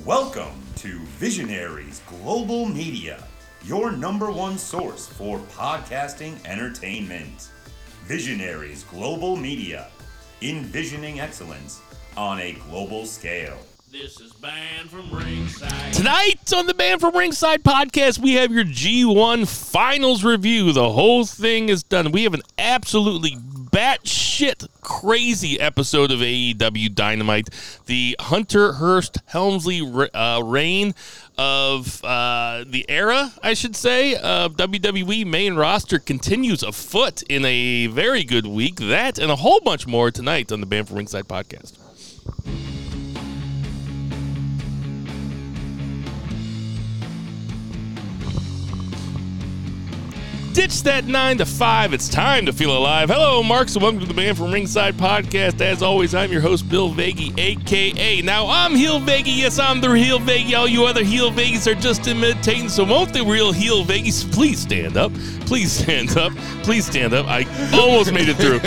Welcome to Visionaries Global Media, your number one source for podcasting entertainment. Visionaries Global Media, envisioning excellence on a global scale. This is Banned from Ringside. Tonight on the Banned from Ringside podcast, we have your G1 finals review. The whole thing is done. We have an absolutely batshit crazy episode of AEW Dynamite. The Hunter Hearst Helmsley uh, reign of uh, the era, I should say, of WWE main roster continues afoot in a very good week. That and a whole bunch more tonight on the Banned from Ringside podcast. Ditch that nine to five. It's time to feel alive. Hello, Marks, and welcome to the Banned from Ringside podcast. As always, I'm your host, Bill Vagey, aka. Now, I'm Heel Vagey. Yes, I'm the Heel Vagey. All you other Heel Vegas are just imitating. So, won't the real Heel Vegas please stand up? Please stand up. Please stand up. I almost made it through.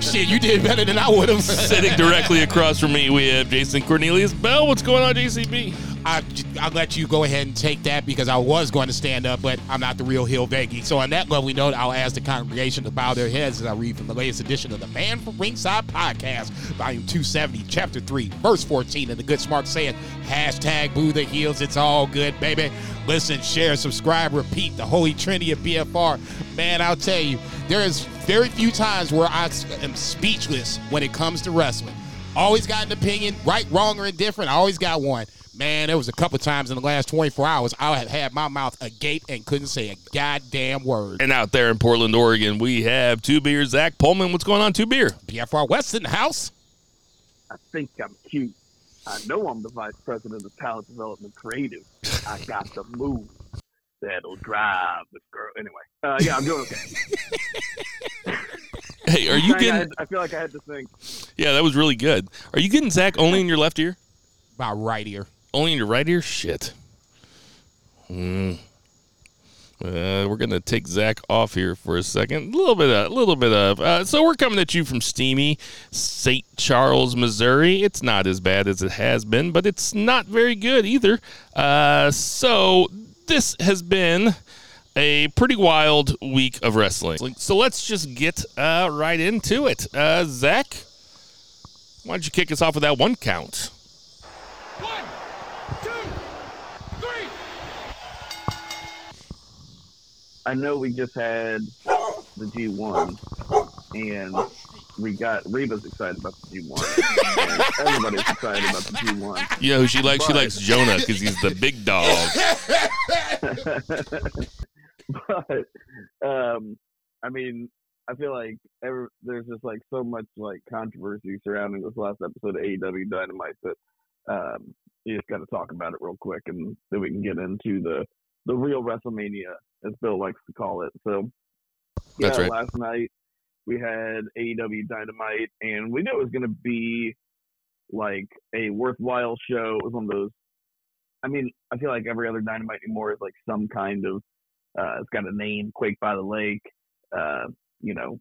Shit, you did better than I would have. Sitting directly across from me, we have Jason Cornelius Bell. What's going on, JCB? I, I'll let you go ahead and take that because I was going to stand up, but I'm not the real Hill Veggie. So on that level, note, I'll ask the congregation to bow their heads as I read from the latest edition of the Man from Ringside podcast, volume 270, chapter 3, verse 14, and the good smart saying, hashtag boo the heels, it's all good, baby. Listen, share, subscribe, repeat, the holy trinity of BFR. Man, I'll tell you, there is very few times where I am speechless when it comes to wrestling. Always got an opinion, right, wrong, or indifferent. I always got one. Man, there was a couple times in the last 24 hours I had had my mouth agape and couldn't say a goddamn word. And out there in Portland, Oregon, we have Two Beer Zach Pullman. What's going on, Two Beer? BFR West in the house. I think I'm cute. I know I'm the vice president of talent development creative. I got the move that'll drive the girl. Anyway, uh, yeah, I'm doing okay. hey, are you I, getting? had, I feel like I had to think. Yeah, that was really good. Are you getting Zach only in your left ear? My right ear. Only in your right ear? Shit. Hmm. Uh, we're gonna take Zach off here for a second. A little bit, of, a little bit of. Uh, so we're coming at you from steamy St. Charles, Missouri. It's not as bad as it has been, but it's not very good either. Uh, so this has been a pretty wild week of wrestling. So let's just get uh, right into it. Uh, Zach, why don't you kick us off with that one count? One, two, three. I know we just had the G1, and we got Reba's excited about the G1. everybody's excited about the G1. You know she likes? She likes Jonah because he's the big dog. but um, I mean, I feel like every, there's just like so much like controversy surrounding this last episode of AEW Dynamite that um, you just got to talk about it real quick, and then we can get into the the real WrestleMania, as Bill likes to call it. So, yeah, That's right. last night we had AEW Dynamite, and we knew it was going to be like a worthwhile show. It was one of those. I mean, I feel like every other Dynamite anymore is like some kind of. Uh, it's got a name, Quake by the Lake. Uh, you know,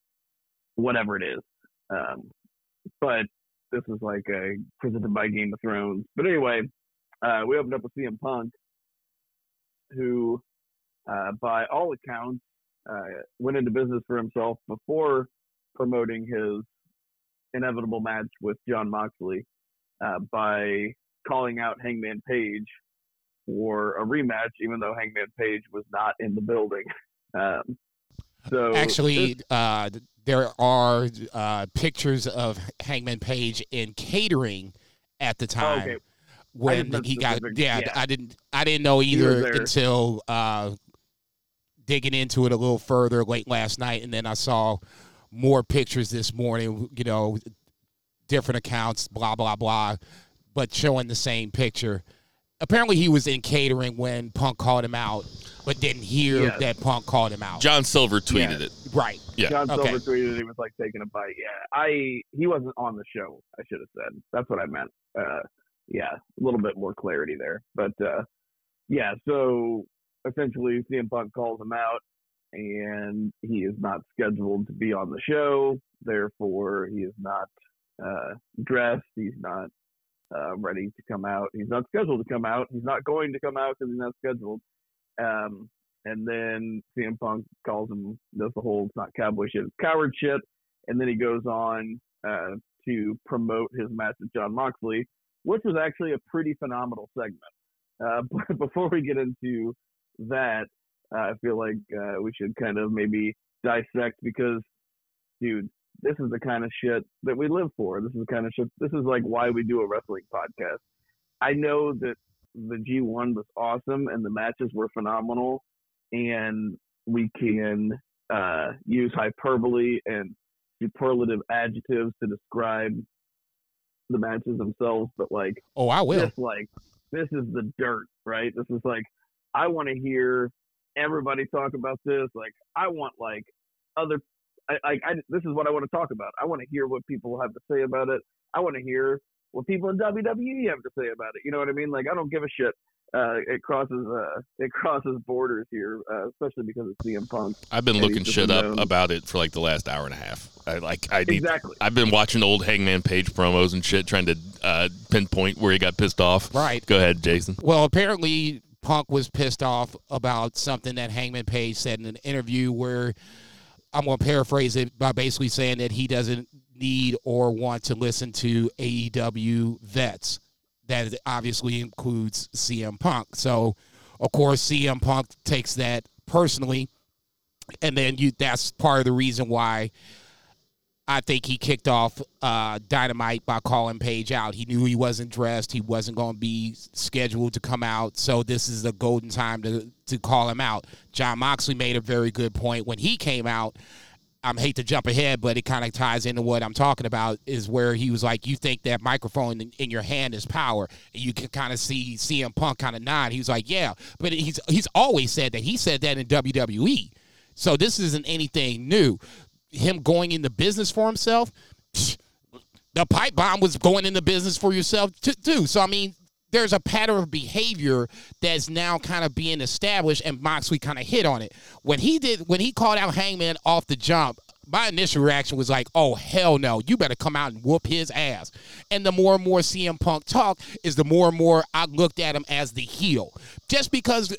whatever it is. Um, but this is like a presented by Game of Thrones. But anyway, uh, we opened up with CM Punk, who, uh, by all accounts, uh, went into business for himself before promoting his inevitable match with Jon Moxley uh, by calling out Hangman Page for a rematch, even though Hangman Page was not in the building. Um, so Actually, uh, there are uh, pictures of Hangman Page in catering at the time okay. When he got. Yeah, yeah. I didn't. I didn't know was either until uh, digging into it a little further late last night, and then I saw more pictures this morning. You know, different accounts, blah blah blah, but showing the same picture. Apparently, he was in catering when Punk called him out, but didn't hear Yes. that Punk called him out. John Silver tweeted Yeah. it. right. Yeah. John Okay. Silver tweeted he was like taking a bite. Yeah, I he wasn't on the show. I should have said that's what I meant. Uh, yeah, a little bit more clarity there. But uh, yeah, so essentially, CM Punk calls him out, and he is not scheduled to be on the show. Therefore, he is not uh, dressed. He's not uh, ready to come out. He's not scheduled to come out. He's not going to come out because he's not scheduled. Um, and then CM Punk calls him does the whole it's not cowboy shit, it's coward shit. And then he goes on uh, to promote his match with Jon Moxley, which was actually a pretty phenomenal segment. Uh, but before we get into that, uh, I feel like uh, we should kind of maybe dissect because, dude, this is the kind of shit that we live for. This is the kind of shit. This is like why we do a wrestling podcast. I know that the G1 was awesome and the matches were phenomenal, and we can uh, use hyperbole and superlative adjectives to describe the matches themselves. But like, Oh, I will. this like this is the dirt, right? This is like I want to hear everybody talk about this. Like I want like other I, I, I this is what I want to talk about. I want to hear what people have to say about it. I want to hear what people in WWE have to say about it. You know what I mean? Like I don't give a shit. Uh, it crosses uh, it crosses borders here, uh, especially because it's CM Punk. I've been looking he's just shit up known- about it for like the last hour and a half. I like I need, Exactly. I've been watching old Hangman Page promos and shit, trying to uh, pinpoint where he got pissed off. Right. Go ahead, Jason. Well, apparently Punk was pissed off about something that Hangman Page said in an interview where I'm going to paraphrase it by basically saying that he doesn't need or want to listen to AEW vets. That obviously includes CM Punk. So, of course, CM Punk takes that personally, and then you that's part of the reason why I think he kicked off uh, Dynamite by calling Page out. He knew he wasn't dressed. He wasn't going to be scheduled to come out. So this is a golden time to to call him out. Jon Moxley made a very good point when he came out. I hate to jump ahead, but it kind of ties into what I'm talking about. Is where he was like, "You think that microphone in, in your hand is power?" And you can kind of see CM Punk kind of nod. He was like, "Yeah," but he's he's always said that. He said that in WWE. So this isn't anything new. Him going into business for himself, the pipe bomb was going into business for yourself too. So I mean, there's a pattern of behavior that's now kind of being established, and Moxley kind of hit on it when he did when he called out Hangman off the jump. My initial reaction was like, "Oh hell no! You better come out and whoop his ass." And the more and more CM Punk talk is the more and more I looked at him as the heel, just because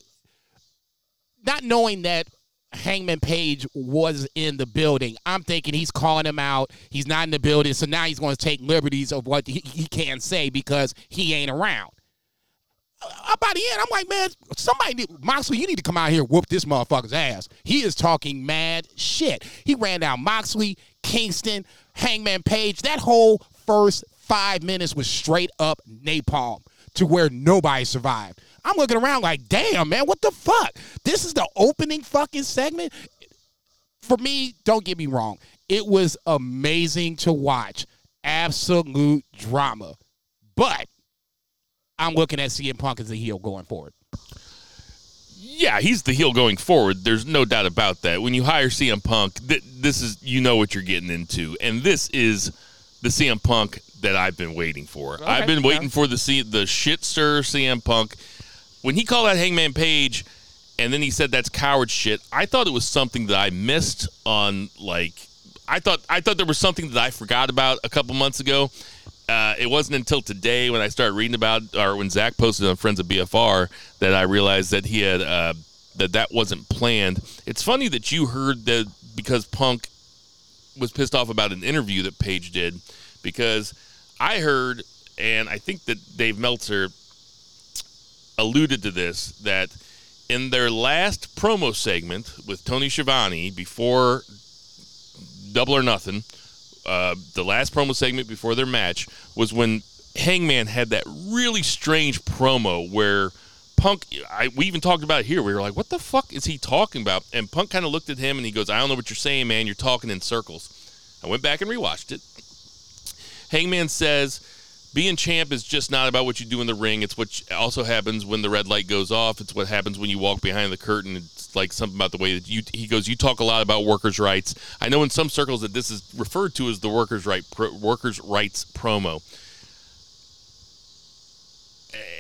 not knowing that Hangman Page was in the building. I'm thinking he's calling him out. He's not in the building, so now he's going to take liberties of what he, he can say because he ain't around. By the end, I'm like, man, somebody need Moxley. You need to come out here whoop this motherfucker's ass. He is talking mad shit. He ran down Moxley, Kingston, Hangman Page. That whole first five minutes was straight up napalm to where nobody survived. I'm looking around like, damn, man, what the fuck? This is the opening fucking segment. For me, don't get me wrong, it was amazing to watch. Absolute drama. But I'm looking at CM Punk as a heel going forward. Yeah, he's the heel going forward. There's no doubt about that. When you hire CM Punk, th- this is you know what you're getting into, and this is the CM Punk that I've been waiting for. I've been waiting for the C- the shit stir CM Punk. When he called out Hangman Page, and then he said that's coward shit. I thought it was something that I missed on like. I thought I thought there was something that I forgot about a couple months ago. Uh, it wasn't until today when I started reading about, or when Zach posted on Friends of BFR, that I realized that he had uh, that that wasn't planned. It's funny that you heard that because Punk was pissed off about an interview that Page did, because I heard, and I think that Dave Meltzer alluded to this that in their last promo segment with Tony Schiavone before Double or Nothing, uh, the last promo segment before their match was when Hangman had that really strange promo where Punk. I, we even talked about it here. We were like, "What the fuck is he talking about?" And Punk kind of looked at him and he goes, "I don't know what you're saying, man. You're talking in circles." I went back and rewatched it. Hangman says, "Being champ is just not about what you do in the ring. It's what also happens when the red light goes off. It's what happens when you walk behind the curtain. It's like something about the way that you." He goes, "You talk a lot about workers' rights. I know in some circles that this is referred to as the workers' right pro, workers' rights promo."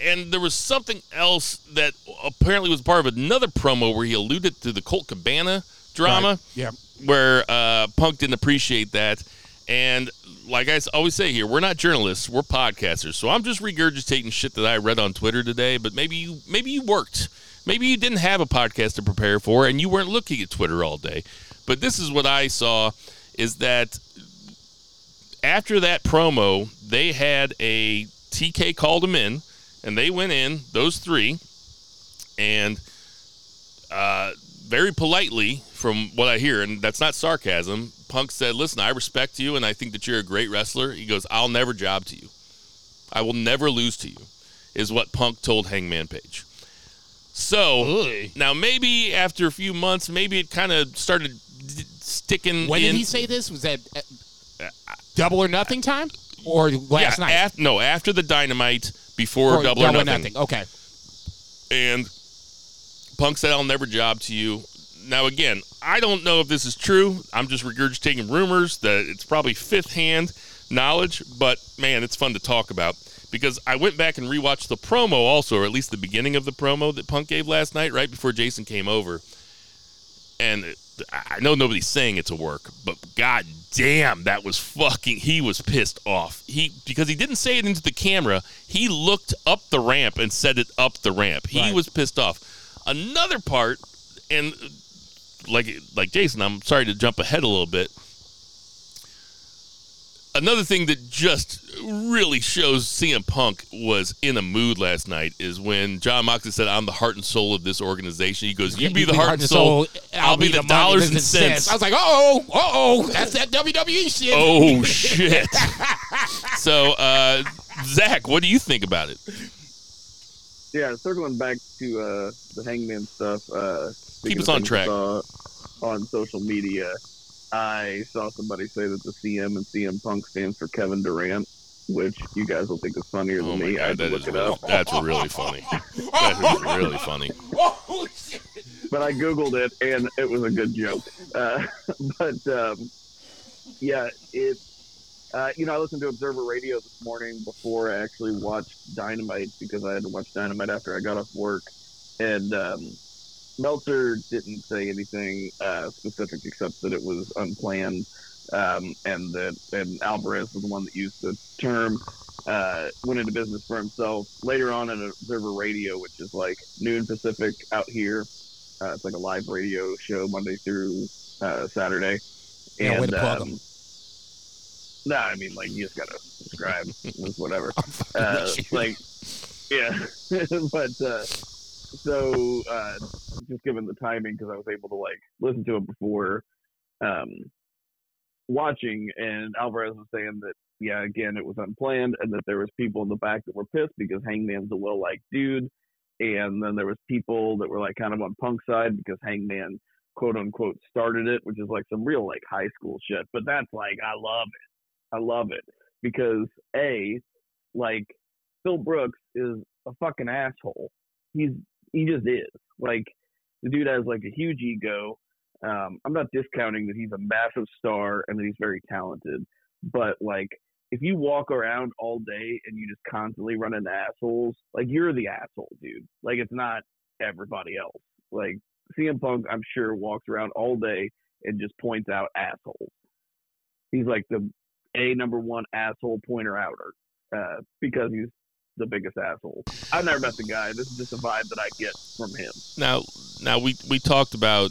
And there was something else that apparently was part of another promo where he alluded to the Colt Cabana drama Yeah. where uh, Punk didn't appreciate that, And like I always say here, we're not journalists, we're podcasters. So I'm just regurgitating shit that I read on Twitter today, but maybe you maybe you worked. Maybe you didn't have a podcast to prepare for and you weren't looking at Twitter all day. But this is what I saw is that after that promo, they had a TK called them in and they went in, those three, and uh, very politely, from what I hear, and that's not sarcasm, Punk said, Listen, I respect you and I think that you're a great wrestler. He goes, I'll never job to you. I will never lose to you, is what Punk told Hangman Page. So now maybe after a few months, maybe it kind of started d- sticking When in. did he say this? Was that uh, double or nothing time, or last yeah, night? af- no, after the dynamite, before Or double, or nothing. Okay. And Punk said, I'll never job to you. Now, again, I don't know if this is true. I'm just regurgitating rumors that it's probably fifth hand knowledge, but man, it's fun to talk about because I went back and rewatched the promo also, or at least the beginning of the promo that Punk gave last night, right before Jason came over. And I know nobody's saying it's a work, but god damn, that was fucking. He was pissed off. He because he didn't say it into the camera. He looked up the ramp and said it up the ramp. He Right. was pissed off. Another part, and like like Jason, I'm sorry to jump ahead a little bit. Another thing that just really shows CM Punk was in a mood last night is when Jon Moxley said, "I'm the heart and soul of this organization." He goes, "You be the heart and soul, I'll be the money, dollars and and cents." I was like, oh, oh, oh, that's that WWE shit. Oh shit! so, uh, Zach, what do you think about it? yeah, circling back to uh, the Hangman stuff. Uh, speaking us on track. Saw on social media, I saw somebody say that the CM and CM Punk stands for Kevin Durant, which you guys will think is funnier Oh than my me. I god, had to look is it really, up, that's really funny. That is really funny. Oh, but I googled it and it was a good joke. Uh, but um, yeah, it. Uh, you know, I listened to Observer Radio this morning before I actually watched Dynamite because I had to watch Dynamite after I got off work, and um, Meltzer didn't say anything uh, specific except that it was unplanned, um, and that and Alvarez was the one that used the term. Uh, went into business for himself later on at Observer Radio, which is like noon Pacific out here. Uh, it's like a live radio show Monday through uh, Saturday. Yeah, way to plug um, No, I mean like you just gotta subscribe, whatever. Uh, like, yeah, but uh, so uh, just given the timing, because I was able to like listen to it before um, watching, and Alvarez was saying that yeah, again, it was unplanned, and that there was people in the back that were pissed because Hangman's a well liked dude, and then there was people that were like kind of on Punk side because Hangman quote unquote started it, which is like some real like high school shit. But that's like I love it. I love it because a like Phil Brooks is a fucking asshole. He's he just is. Like the dude has like a huge ego. Um, I'm not discounting that he's a massive star and that he's very talented, but like if you walk around all day and you just constantly run into assholes, like you're the asshole, dude. Like it's not everybody else. Like CM Punk, I'm sure walks around all day and just points out assholes. He's like the a number one asshole pointer outer uh, because he's the biggest asshole. I've never met the guy. This is just a vibe that I get from him. Now, now we we talked about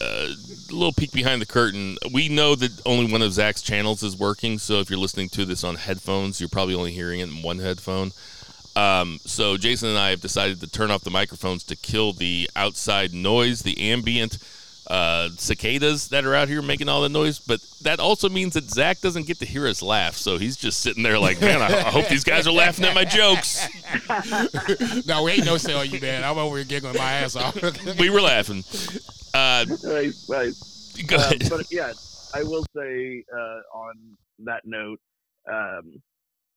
uh, a little peek behind the curtain. We know that only one of Zach's channels is working. So if you're listening to this on headphones, you're probably only hearing it in one headphone. Um, so Jason and I have decided to turn off the microphones to kill the outside noise, the ambient uh, cicadas that are out here making all the noise. But that also means that Zach doesn't get to hear us laugh. So he's just sitting there like, man, I, I hope these guys are laughing at my jokes. no, we ain't no sell you, man. I'm over here giggling my ass off. We were laughing. Uh, Right, right. go Um, but yeah, I will say uh, on that note, um,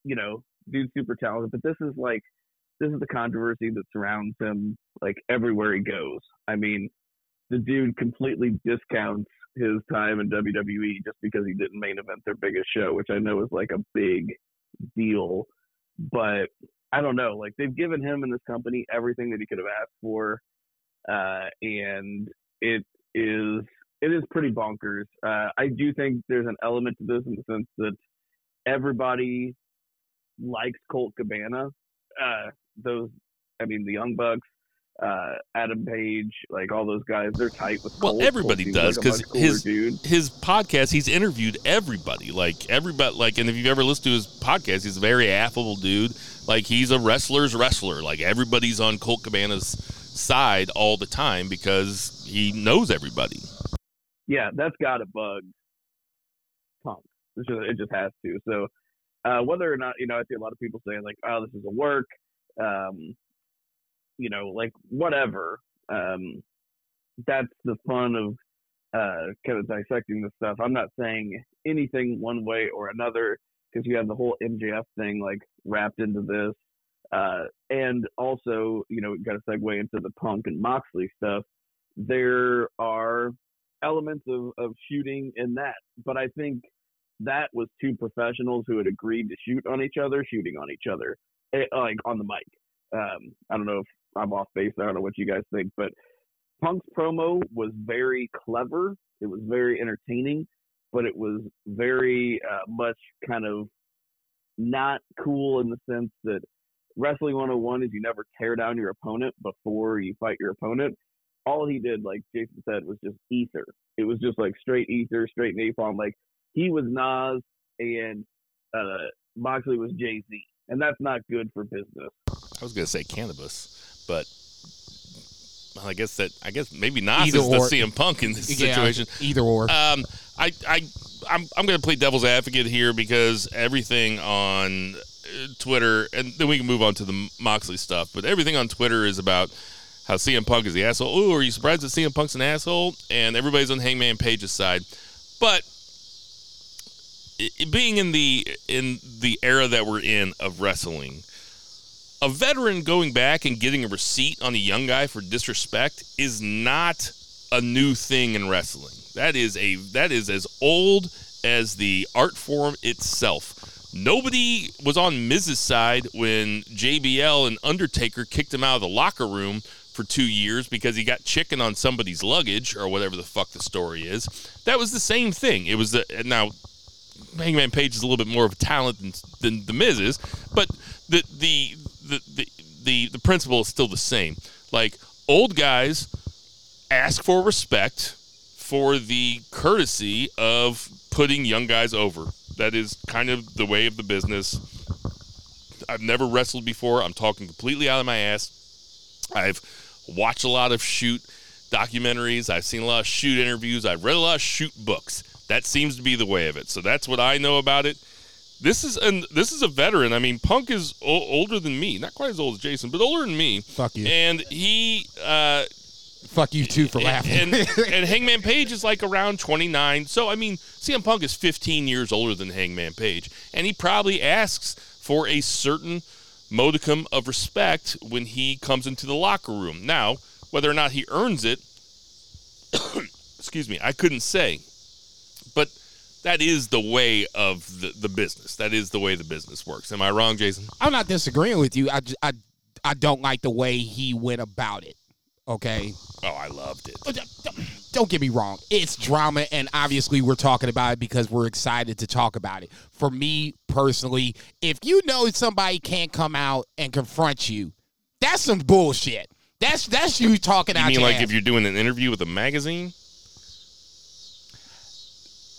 you know, dude's super talented, but this is like this is the controversy that surrounds him like everywhere he goes. I mean, the dude completely discounts his time in WWE just because he didn't main event their biggest show, which I know is like a big deal. But I don't know, like they've given him and this company everything that he could have asked for, uh, and it is it is pretty bonkers. Uh, I do think there's an element to this in the sense that everybody likes Colt Cabana. Uh, those, I mean, the Young Bucks, uh, Adam Page, like all those guys, they're tight with Well, Colt. everybody Colt does seems like because his dude. his podcast he's interviewed everybody like everybody like and if you've ever listened to his podcast he's a very affable dude like he's a wrestler's wrestler like everybody's on Colt Cabana's side all the time because he knows everybody. yeah, that's got to bug Punk. It's just, it just has to. So uh, whether or not you know, I see a lot of people saying like, "Oh, this is a work," um, you know, like whatever. Um, that's the fun of uh, kind of dissecting this stuff. I'm not saying anything one way or another because you have the whole MJF thing like wrapped into this. Uh, and also, you know, got to segue into the Punk and Moxley stuff. There are elements of, of shooting in that, but I think that was two professionals who had agreed to shoot on each other, shooting on each other, eh, like on the mic. Um, I don't know if I'm off base. I don't know what you guys think, but Punk's promo was very clever. It was very entertaining, but it was very uh, much kind of not cool in the sense that wrestling 101 is you never tear down your opponent before you fight your opponent. All he did, like Jason said, was just ether. It was just like straight ether, straight napalm. Like he was Nas and uh, Moxley was Jay Z, and that's not good for business. I was gonna say cannabis, but well, I guess that I guess maybe Nas Either is the. CM Punk in this Yeah, situation. either or. Um, I, I, I'm, I'm going to play devil's advocate here because everything on uh, Twitter, and then we can move on to the Moxley stuff. But everything on Twitter is about how CM Punk is the asshole. Oh, are you surprised that CM Punk's an asshole? And everybody's on Hangman Page's side. But i- i- being in the in the era that we're in of wrestling, a veteran going back and getting a receipt on a young guy for disrespect is not a new thing in wrestling. That is a that is as old as the art form itself. Nobody was on Miz's side when JBL and Undertaker kicked him out of the locker room for two years because he got chicken on somebody's luggage or whatever the fuck the story is. That was the same thing. It was the now Hangman Page is a little bit more of a talent than, than the Miz is, but the the the the the, principle is still the same. Like old guys ask for respect for the courtesy of putting young guys over. That is kind of the way of the business. I've never wrestled before. I'm talking completely out of my ass. I've watched a lot of shoot documentaries. I've seen a lot of shoot interviews. I've read a lot of shoot books. That seems to be the way of it. So that's what I know about it. This is and this is a veteran. I mean, Punk is o- older than me, not quite as old as Jason, but older than me. Fuck you. And he uh, Fuck you too for laughing. and, and Hangman Page is like around 29. So, I mean, CM Punk is 15 years older than Hangman Page. And he probably asks for a certain modicum of respect when he comes into the locker room. Now, whether or not he earns it, excuse me, I couldn't say. That is the way of the, the business. That is the way the business works. Am I wrong, Jason? I'm not disagreeing with you. I, I, I don't like the way he went about it. Okay. Oh, I loved it. Oh, don't- Don't get me wrong. It's drama, and obviously we're talking about it because we're excited to talk about it. For me personally, if you know somebody can't come out and confront you, that's some bullshit. That's that's you talking You out mean like ass. if you're doing an interview with a magazine?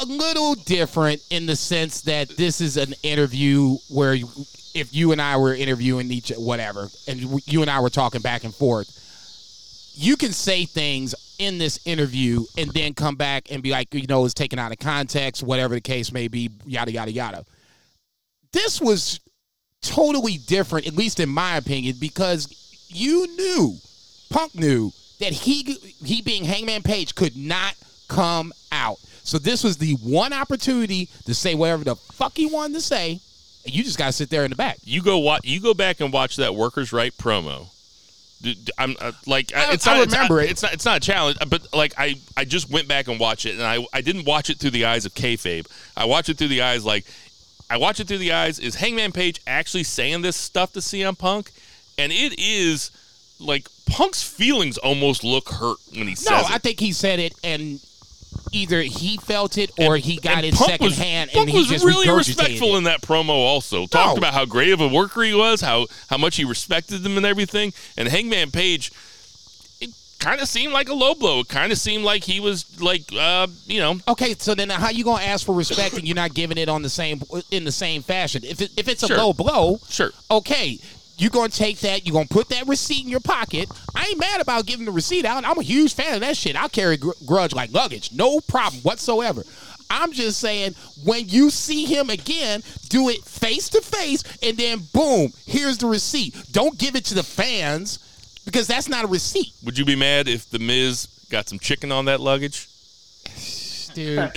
A little different in the sense that this is an interview where you- if you and I were interviewing each whatever and you and I were talking back and forth you can say things in this interview and then come back and be like you know it's taken out of context whatever the case may be yada yada yada this was totally different at least in my opinion because you knew Punk knew that he he being Hangman Page could not come out. So this was the one opportunity to say whatever the fuck he wanted to say, and you just gotta sit there in the back. you go watch you go back and watch that workers right promo I'm uh, like I- it's I not, remember it's it. It's not. It's not a challenge. But like I, I just went back and watched it, and I, I didn't watch it through the eyes of kayfabe. I watched it through the eyes like, I watch it through the eyes. Is Hangman Page actually saying this stuff to CM Punk? And it is like Punk's feelings almost look hurt when he says No. I think he said it, and either he felt it or he got And it Punk secondhand was, Punk and he was just really respectful it. in that promo. Also talked No. about how great of a worker he was, how how much he respected them and everything. And Hangman Page, it kind of seemed like a low blow. It kind of seemed like he was like, uh, you know, Okay, so then how you gonna ask for respect and you're not giving it on the same in the same fashion? If it, if it's a Sure. low blow, sure. okay, you're gonna take that. You're gonna put that receipt in your pocket. I ain't mad about giving the receipt out. I'm a huge fan of that shit. I'll carry gr- grudge like luggage, no problem whatsoever. I'm just saying, when you see him again, do it face to face, and then boom, here's the receipt. Don't give it to the fans because that's not a receipt, Would you be mad if the Miz got some chicken on that luggage? Dude.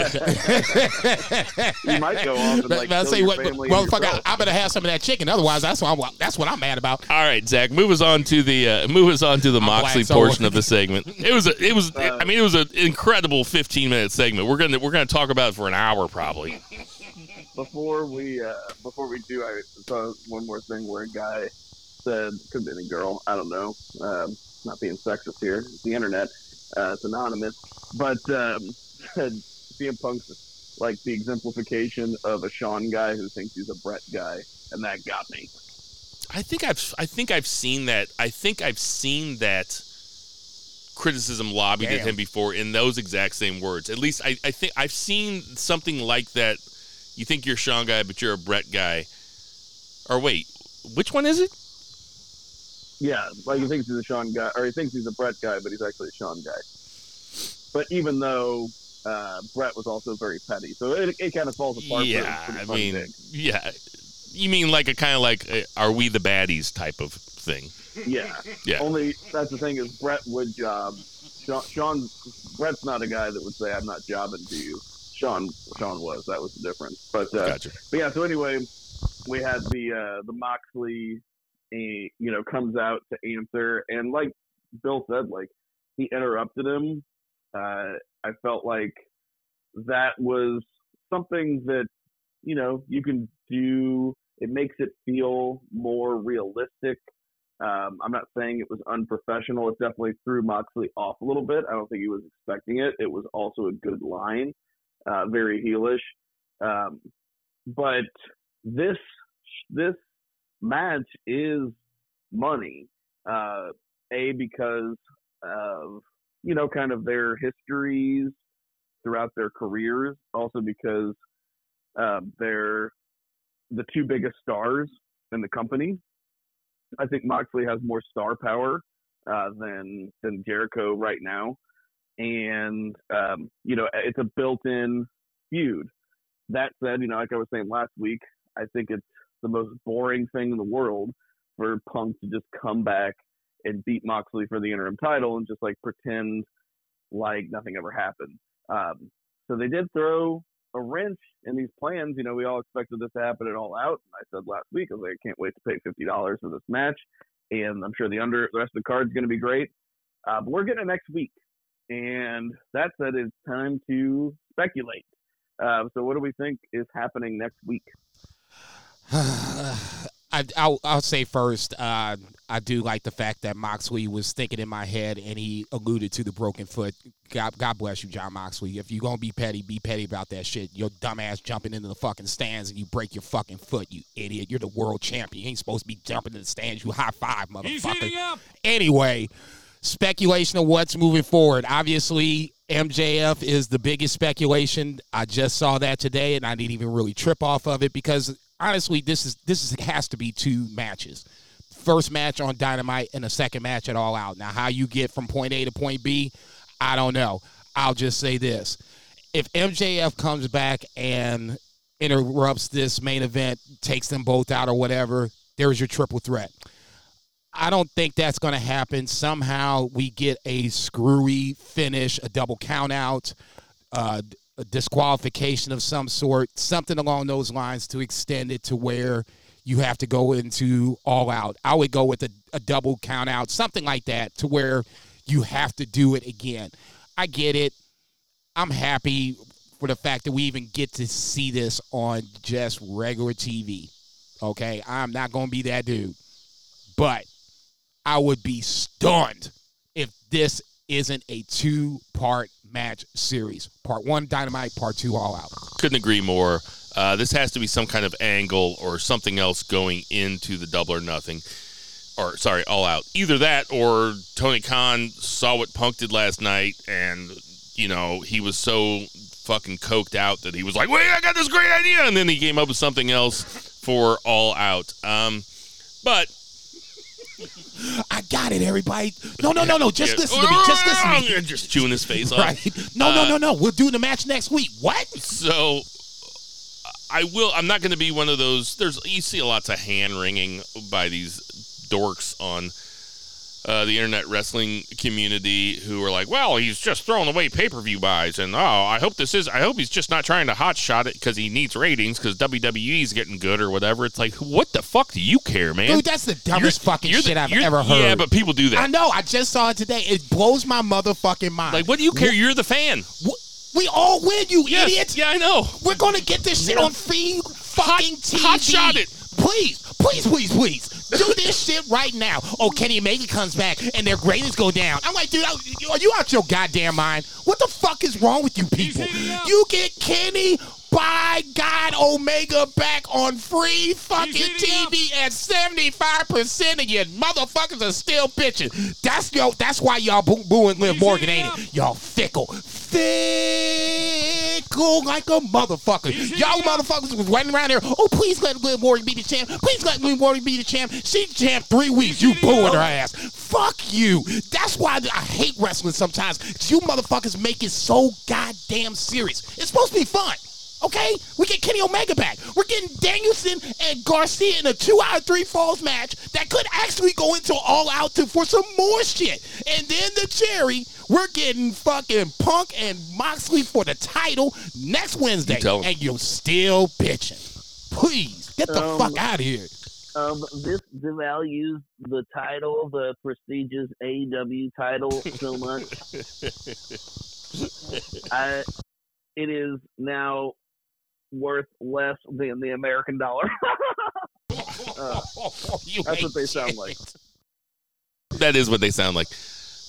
You might go off and like I'll kill say your what, family motherfucker. yourself. I better have some of that chicken. Otherwise, that's what I'm. That's what I'm mad about. All right, Zach. Move us on to the uh, move us on to the Moxley glad so. portion of the segment. It was a, it was Uh, I mean it was an incredible 15 minute segment. We're gonna we're gonna talk about it for an hour probably. before we uh, before we do, I saw one more thing where a guy said, could be any girl, I don't know, um, not being sexist here, it's the internet, uh, it's anonymous, but um, said CM Punk's like the exemplification of a Shawn guy who thinks he's a Bret guy, and that got me. I think I've I think I've seen that. I think I've seen that criticism lobbied at him before in those exact same words. At least I, I think I've seen something like that. You think you're a Shawn guy, but you're a Bret guy. Or wait, which one is it? Yeah, like he thinks he's a Shawn guy, or he thinks he's a Bret guy, but he's actually a Shawn guy. But even though uh, Bret was also very petty, so it, it kind of falls apart. but it was Yeah, I mean, dig. yeah. You mean like a kind of like uh, are we the baddies type of thing? Yeah. Yeah. Only that's the thing is Bret would job. Shawn, Shawn Bret's not a guy that would say I'm not jobbing to you. Shawn Shawn was. That was the difference. But uh, Gotcha. but yeah. So anyway, we had the uh, the Moxley, eh, you know, comes out to answer, and like Bill said, like he interrupted him. Uh, I felt like that was something that you know you can do. It makes it feel more realistic. Um, I'm not saying it was unprofessional. It definitely threw Moxley off a little bit. I don't think he was expecting it. It was also a good line, uh, very heelish. Um, but this this match is money. Uh, a because of you know kind of their histories throughout their careers. Also because um, they're the two biggest stars in the company. I think Moxley has more star power uh, than than Jericho right now, and um, you know it's a built-in feud. That said, you know, like I was saying last week, I think it's the most boring thing in the world for Punk to just come back and beat Moxley for the interim title and just like pretend like nothing ever happened. Um, so they did throw a wrench in these plans. You know, we all expected this to happen at All Out. I said last week, I was like, I can't wait to pay fifty dollars for this match, and I'm sure the under the rest of the card's going to be great. Uh, but we're getting it next week, and that said, it's time to speculate. Uh, so, what do we think is happening next week? I, I'll, I'll say first, uh, I do like the fact that Moxley was thinking in my head and he alluded to the broken foot. God, God bless you, Jon Moxley. If you're going to be petty, be petty about that shit. Your dumbass jumping into the fucking stands and you break your fucking foot, you idiot. You're the world champion. You ain't supposed to be jumping in the stands. You high five, motherfucker. Anyway, speculation of what's moving forward. Obviously, MJF is the biggest speculation. I just saw that today, and I didn't even really trip off of it because honestly, this is this is, has to be two matches. First match on Dynamite and a second match at All Out. Now, how you get from point A to point B, I don't know. I'll just say this: if MJF comes back and interrupts this main event, takes them both out or whatever, there's your triple threat. I don't think that's going to happen. Somehow we get a screwy finish, a double count out, uh, a disqualification of some sort, something along those lines to extend it to where you have to go into all out. I would go with a, a double count out, something like that, to where you have to do it again. I get it. I'm happy for the fact that we even get to see this on just regular TV. Okay, I'm not going to be that dude. But I would be stunned if this isn't a two part match series. Part one, Dynamite. Part two, All Out. Couldn't agree more. Uh, this has to be some kind of angle or something else going into the double or nothing. Or, sorry, all out. Either that or Tony Khan saw what Punk did last night and, you know, he was so fucking coked out that he was like, wait, I got this great idea. And then he came up with something else for all out. Um, but I got it, everybody. No, no, no, no. Just Yeah. listen to me. Just listen to me. Just chewing his face off. Right? No, no, Uh, no, no. We'll do the match next week. What? So I will. I'm not going to be one of those. There's you see lots of hand wringing by these dorks on uh, the internet wrestling community who are like, "Well, he's just throwing away pay per view buys," and oh, I hope this is. I hope he's just not trying to hot shot it because he needs ratings because WWE's getting good or whatever. It's like, what the fuck do you care, man? Dude, that's the dumbest You're- fucking you're the- shit I've ever heard. Yeah, but people do that. I know. I just saw it today. It blows my motherfucking mind. like, what do you care? You're the fan. Wh- We all win, you Yes, idiot. Yeah, I know. We're gonna get this shit on free fucking TV. hot shot it. Please, please, please, please. Do this shit right now. Oh, Kenny Omega comes back and their ratings go down. I'm like, dude, are you out your goddamn mind? What the fuck is wrong with you people? You get Kenny by God Omega back on free fucking He's heating up. TV at 75% of you motherfuckers are still bitching. That's yo, that's why y'all boo booing Liv Morgan, ain't it? Y'all fickle. Fickle oh, like a motherfucker. Y'all motherfuckers was running around there. Oh, please let Liv Morgan be the champ. Please let Liv Morgan be the champ. She champ three weeks. You booing her ass. Fuck you. That's why I hate wrestling sometimes. you motherfuckers make it so goddamn serious. It's supposed to be fun. Okay? We get Kenny Omega back. We're getting Danielson and Garcia in a two out of three falls match that could actually go into all out to for some more shit. And then the cherry, we're getting fucking Punk and Moxley for the title next Wednesday. You and you're still bitching. Please, get the Um, fuck out of here. Um, this devalues the title, the prestigious AEW title, so much. I, it is now worth less than the American dollar. Uh, You that's what they sound like. That is what they sound like.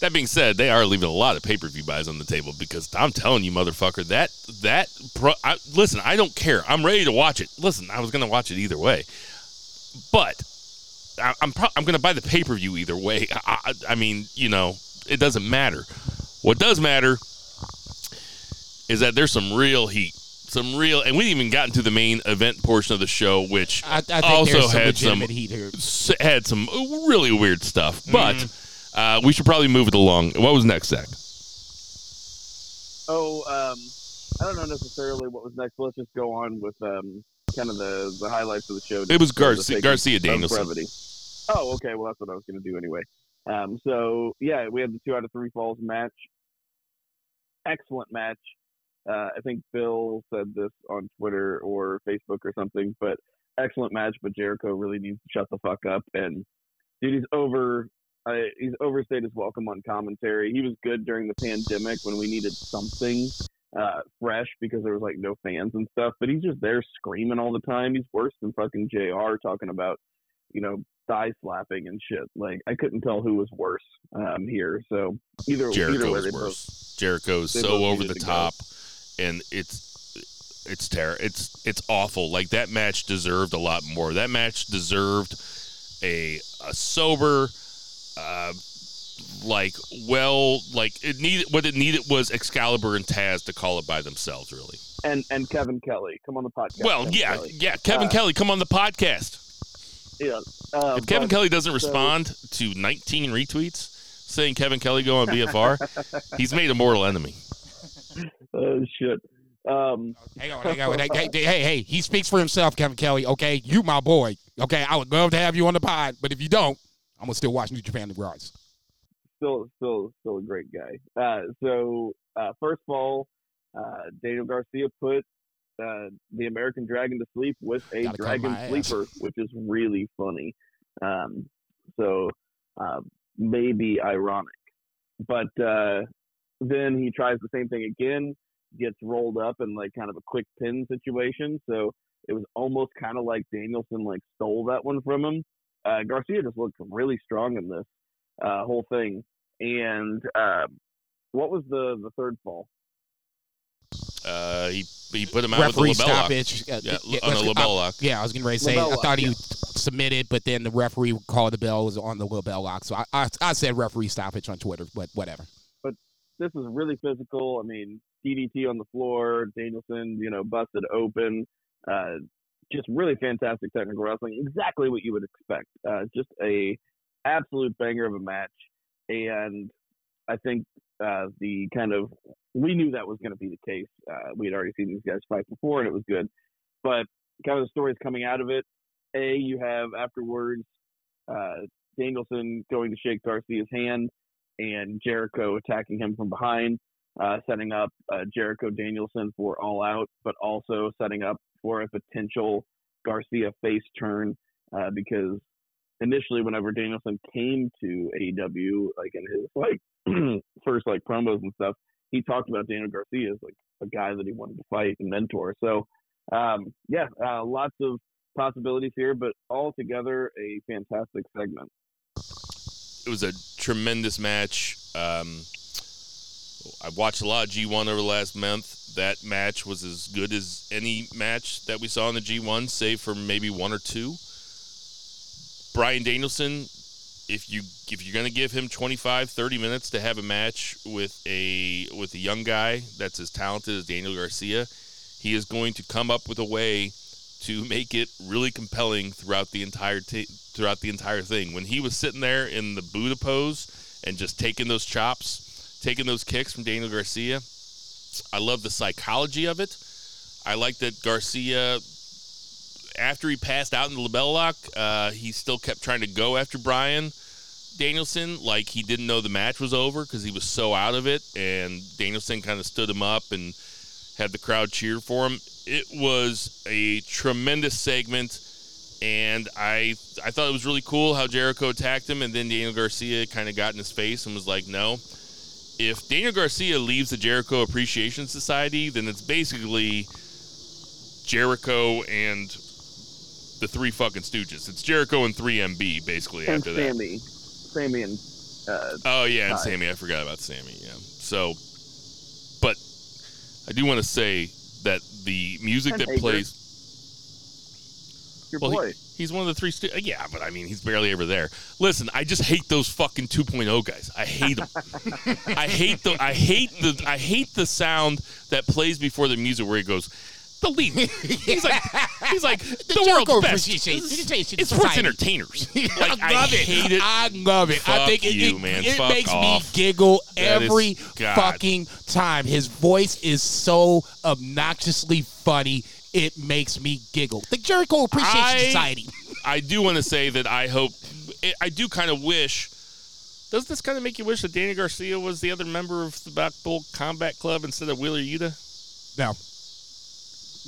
That being said, they are leaving a lot of pay per view buys on the table because I'm telling you, motherfucker, that that pro, I, listen, I don't care. I'm ready to watch it. Listen, I was gonna watch it either way, but I, I'm pro, I'm gonna buy the pay per view either way. I, I, I mean, you know, it doesn't matter. What does matter is that there's some real heat, some real, and we didn't even gotten to the main event portion of the show, which I, I think also some had some heat here. had some really weird stuff, but Mm-hmm. Uh, we should probably move it along. What was next, Zach? Oh, um, I don't know necessarily what was next. Let's just go on with um, kind of the, the highlights of the show. It was Garcia, Garcia Danielson. Oh, okay. Well, that's what I was going to do anyway. Um, so yeah, we had the two out of three falls match. Excellent match. Uh, I think Bill said this on Twitter or Facebook or something, but excellent match. But Jericho really needs to shut the fuck up. And dude, he's over. Uh, he's overstayed his welcome on commentary. He was good during the pandemic when we needed something uh, fresh because there was like no fans and stuff. But he's just there screaming all the time. He's worse than fucking Jr. talking about you know thigh slapping and shit. Like I couldn't tell who was worse um, here. So either either Jericho way, is they both worse. Jericho's they so over the to go. top, and it's it's terrible. It's it's awful. Like that match deserved a lot more. That match deserved a a sober, uh, like well, like it needed. What it needed was Excalibur and Taz to call it by themselves. Really. and and Kevin Kelly come on the podcast. Well, Kevin yeah, Kelly. yeah. Kevin Uh, Kelly, come on the podcast. yeah. Uh, If Kevin but- Kelly doesn't respond to 19 retweets saying Kevin Kelly go on BFR, he's made a mortal enemy. Oh shit. Um, Hang on, hang on. Hey, hey, hey, hey, he speaks for himself, Kevin Kelly. Okay, you my boy. Okay, I would love to have you on the pod, but if you don't, I'm gonna still watch New Japan Rise. still, still, still a great guy. Uh, so uh, first of all, uh, Daniel Garcia put uh, the American Dragon to sleep with a Gotta dragon sleeper, which is really funny. Um, so uh, maybe ironic, but uh, then he tries the same thing again, gets rolled up in like kind of a quick pin situation. So it was almost kind of like Danielson like stole that one from him. Uh, Garcia just looked really strong in this uh, whole thing, and uh, what was the the third fall? Uh, he he put him out with the referee LeBell lock. stoppage. Uh, Yeah, yeah, on the let's- label I- lock. Yeah, I was getting ready to say. Label I lock, thought he yeah. submitted, but then the referee called the bell was on the LeBell lock. So I, I, I said referee stoppage on Twitter, but whatever. But this was really physical. I mean, DDT on the floor, Danielson, you know, busted open. Uh, just really fantastic technical wrestling. Exactly what you would expect. Uh, just a absolute banger of a match. And I think uh, the kind of we knew that was going to be the case. Uh, we had already seen these guys fight before, and it was good. But kind of the stories coming out of it. A, you have afterwards uh, Danielson going to shake Garcia's hand, and Jericho attacking him from behind, uh, setting up uh, Jericho Danielson for All Out, but also setting up for a potential Garcia face turn uh, because initially, whenever Danielson came to AEW, like in his like first like promos and stuff, he talked about Daniel Garcia as like a guy that he wanted to fight and mentor. So, um, yeah, uh, lots of possibilities here, but altogether a fantastic segment. It was a tremendous match. Um, I've watched a lot of G1 over the last month. That match was as good as any match that we saw in the G1, save for maybe one or two. Bryan Danielson, if you if you're gonna give him 25, 30 minutes to have a match with a with a young guy that's as talented as Daniel Garcia, he is going to come up with a way to make it really compelling throughout the entire t- throughout the entire thing. When he was sitting there in the Buddha pose and just taking those chops, taking those kicks from Daniel Garcia, I love the psychology of it. I like that Garcia, after he passed out in the LeBell lock, uh, he still kept trying to go after Bryan Danielson, like he didn't know the match was over because he was so out of it. And Danielson kind of stood him up and had the crowd cheer for him. It was a tremendous segment, and I I thought it was really cool how Jericho attacked him, and then Daniel Garcia kind of got in his face and was like, "No." If Daniel Garcia leaves the Jericho Appreciation Society, then it's basically Jericho and the three fucking Stooges. It's Jericho and 3MB basically And after that. Sammy, Sammy and uh, Oh yeah, and. Sammy. I forgot about Sammy. Yeah. So, but I do want to say that the music And that Hager. plays. your Well, boy. he, he's one of the three. Stu- uh, yeah, but I mean, he's barely ever there. Listen, I just hate those fucking 2.0 guys. I hate them. I hate the. I hate the. I hate the sound that plays before the music where he goes. The lead. He's like. He's like the, Jericho world's best. It's, sports entertainers. Like, I love it. I hate it. I love it. I think it, you, it, man. it Fuck makes off. me giggle That every fucking time. His voice is so obnoxiously funny. It makes me giggle. The Jericho Appreciation I- Society. I do want to say that I hope, I do kind of wish. Does this kind of make you wish that Danny Garcia was the other member of the Black Bull Combat Club instead of Wheeler Yuta? No.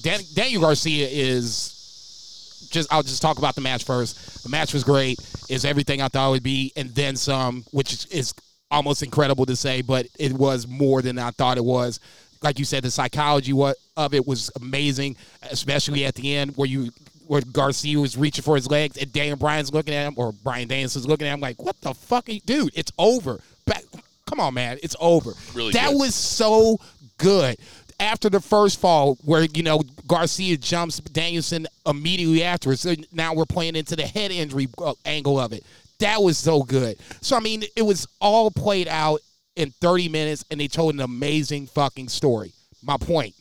Dan, Daniel Garcia is just. I'll just talk about the match first. The match was great. Is everything I thought it would be, and then some, which is, is almost incredible to say, but it was more than I thought it was. Like you said, the psychology of it was amazing, especially at the end where you where Garcia was reaching for his legs and Daniel Bryan's looking at him, or Bryan Danielson's looking at him like, "What the fuck, you, dude? It's over. Back, come on, man, it's over." Really that good. was so good. After the first fall, where you know Garcia jumps Danielson immediately afterwards, so now we're playing into the head injury uh, angle of it. That was so good. So I mean, it was all played out in 30 minutes, and they told an amazing fucking story. My point,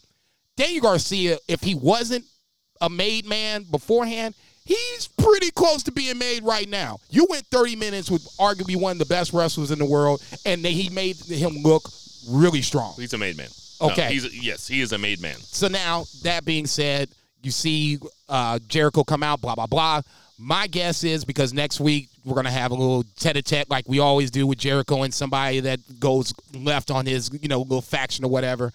Daniel Garcia, if he wasn't a made man beforehand, he's pretty close to being made right now. You went 30 minutes with arguably one of the best wrestlers in the world, and he made him look really strong. He's a made man. No, Okay. he's a, yes, he is a made man. So now, that being said, you see uh, Jericho come out, blah, blah, blah. My guess is because next week we're to have a little tete a tete like we always do with Jericho and somebody that goes left on his, you know, little faction or whatever.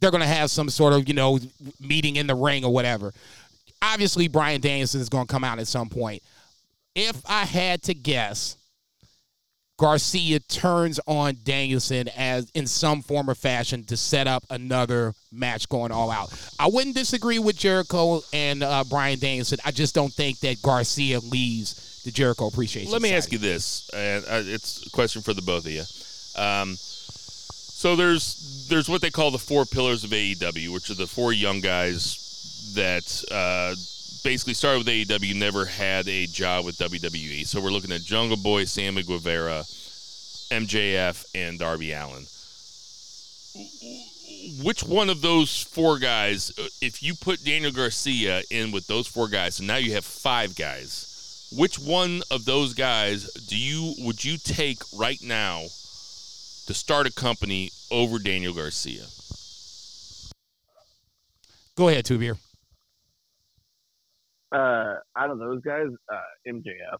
They're to have some sort of, you know, meeting in the ring or whatever. Obviously, Bryan Danielson is to come out at some point. If I had to guess, Garcia turns on Danielson as in some form or fashion to set up another match going all out. I wouldn't disagree with Jericho and uh, Bryan Danielson. I just don't think that Garcia leaves the Jericho Appreciation. Let me ask you this, and uh, it's a question for the both of you. Um, So there's there's what they call the four pillars of AEW, which are the four young guys that uh, basically started with AEW, never had a job with WWE. So we're looking at Jungle Boy, Sammy Guevara, MJF, and Darby Allin. Which one of those four guys, uh, if you put Daniel Garcia in with those four guys, so now you have five guys, which one of those guys do you would you take right now to start a company over Daniel Garcia? Go ahead, Two Beer. Uh, out of those guys, uh, MJF,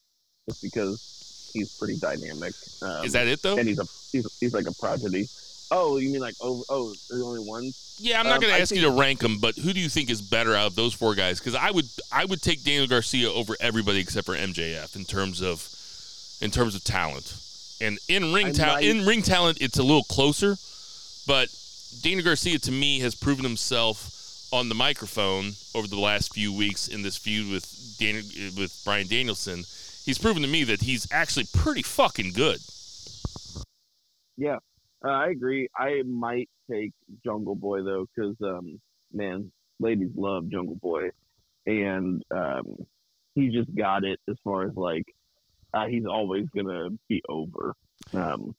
just because he's pretty dynamic. Um, Is that it though? And he's a he's, he's like a prodigy. Oh, you mean like oh oh, there's only one? Yeah, I'm not Um, going to ask you to rank them, but who do you think is better out of those four guys? Because I would I would take Daniel Garcia over everybody except for MJF in terms of in terms of talent. And in ring talent, in ring talent, it's a little closer, but Daniel Garcia to me has proven himself on the microphone over the last few weeks in this feud with Daniel, with Bryan Danielson. He's proven to me that he's actually pretty fucking good. Yeah, uh, I agree. I might take Jungle Boy though, because um, man, ladies love Jungle Boy, and um, he just got it as far as like uh, he's always gonna be over. Um,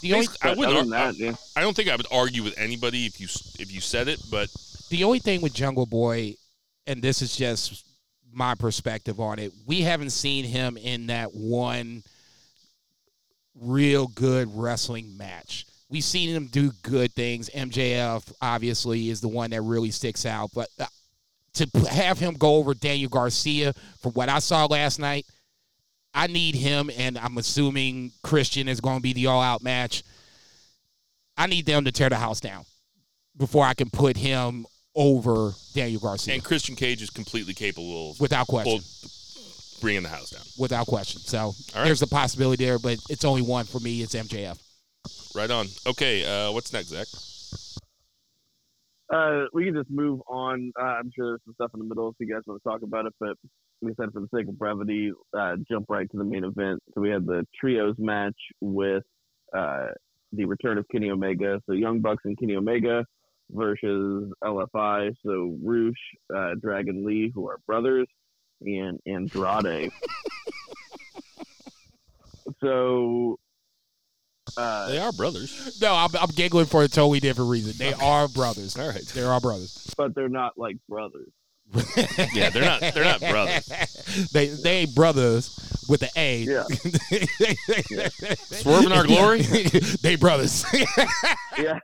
The only I wouldn't. other than ar- that, yeah. I don't think I would argue with anybody if you if you said it, but the only thing with Jungle Boy, and this is just my perspective on it, we haven't seen him in that one real good wrestling match. We've seen him do good things. MJF obviously is the one that really sticks out, but uh, to have him go over Daniel Garcia from what I saw last night, I need him, and I'm assuming Christian is going to be the all-out match. I need them to tear the house down before I can put him over Daniel Garcia and Christian Cage is completely capable of without question. bringing the house down. without question. So right. there's a possibility there, but it's only one for me. It's MJF. Right on. Okay, uh, what's next, Zach? Uh, we can just move on. Uh, I'm sure there's some stuff in the middle if you guys want to talk about it, but like I said, for the sake of brevity, uh, jump right to the main event. So we had the trios match with uh, the return of Kenny Omega. So Young Bucks and Kenny Omega versus LFI. So Rush, uh, Dragon Lee, who are brothers, and Andrade. so uh, They are brothers. No, I'm, I'm giggling for a totally different reason. They are brothers. All right. They are brothers. but they're not like brothers. Yeah, they're not. They're not brothers. they they ain't brothers with the A. Yeah. Swerving our glory. they brothers. yeah.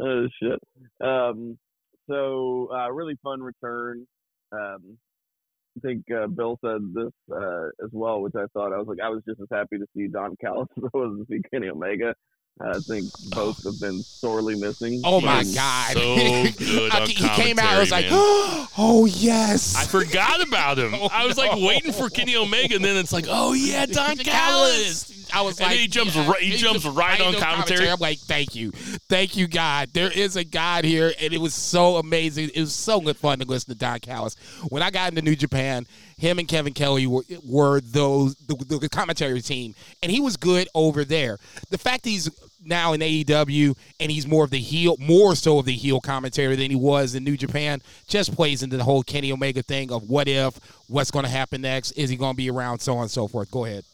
oh shit. Um, so uh, really fun return. Um, I think uh, Bill said this uh, as well, which I thought I was like I was just as happy to see Don Callis as I was to see Kenny Omega. I think both have been sorely missing. oh my god. So good I- on he came out. I was like, commentary, oh yes. I forgot about him. Oh, I was like no. waiting for Kenny Omega, and then it's like, oh yeah, Don Callis. I was And like, he jumps right- he jumps just right on on commentary. I'm like, thank you, thank you, God. There is a God here, and it was so amazing. It was so good fun to listen to Don Callis. When I got into New Japan, him and Kevin Kelly were, were those the, the commentary team, and he was good over there. The fact he's now in AEW and he's more of the heel, more so of the heel commentary than he was in New Japan, just plays into the whole Kenny Omega thing of what if, what's going to happen next, is he going to be around, so on and so forth. Go ahead.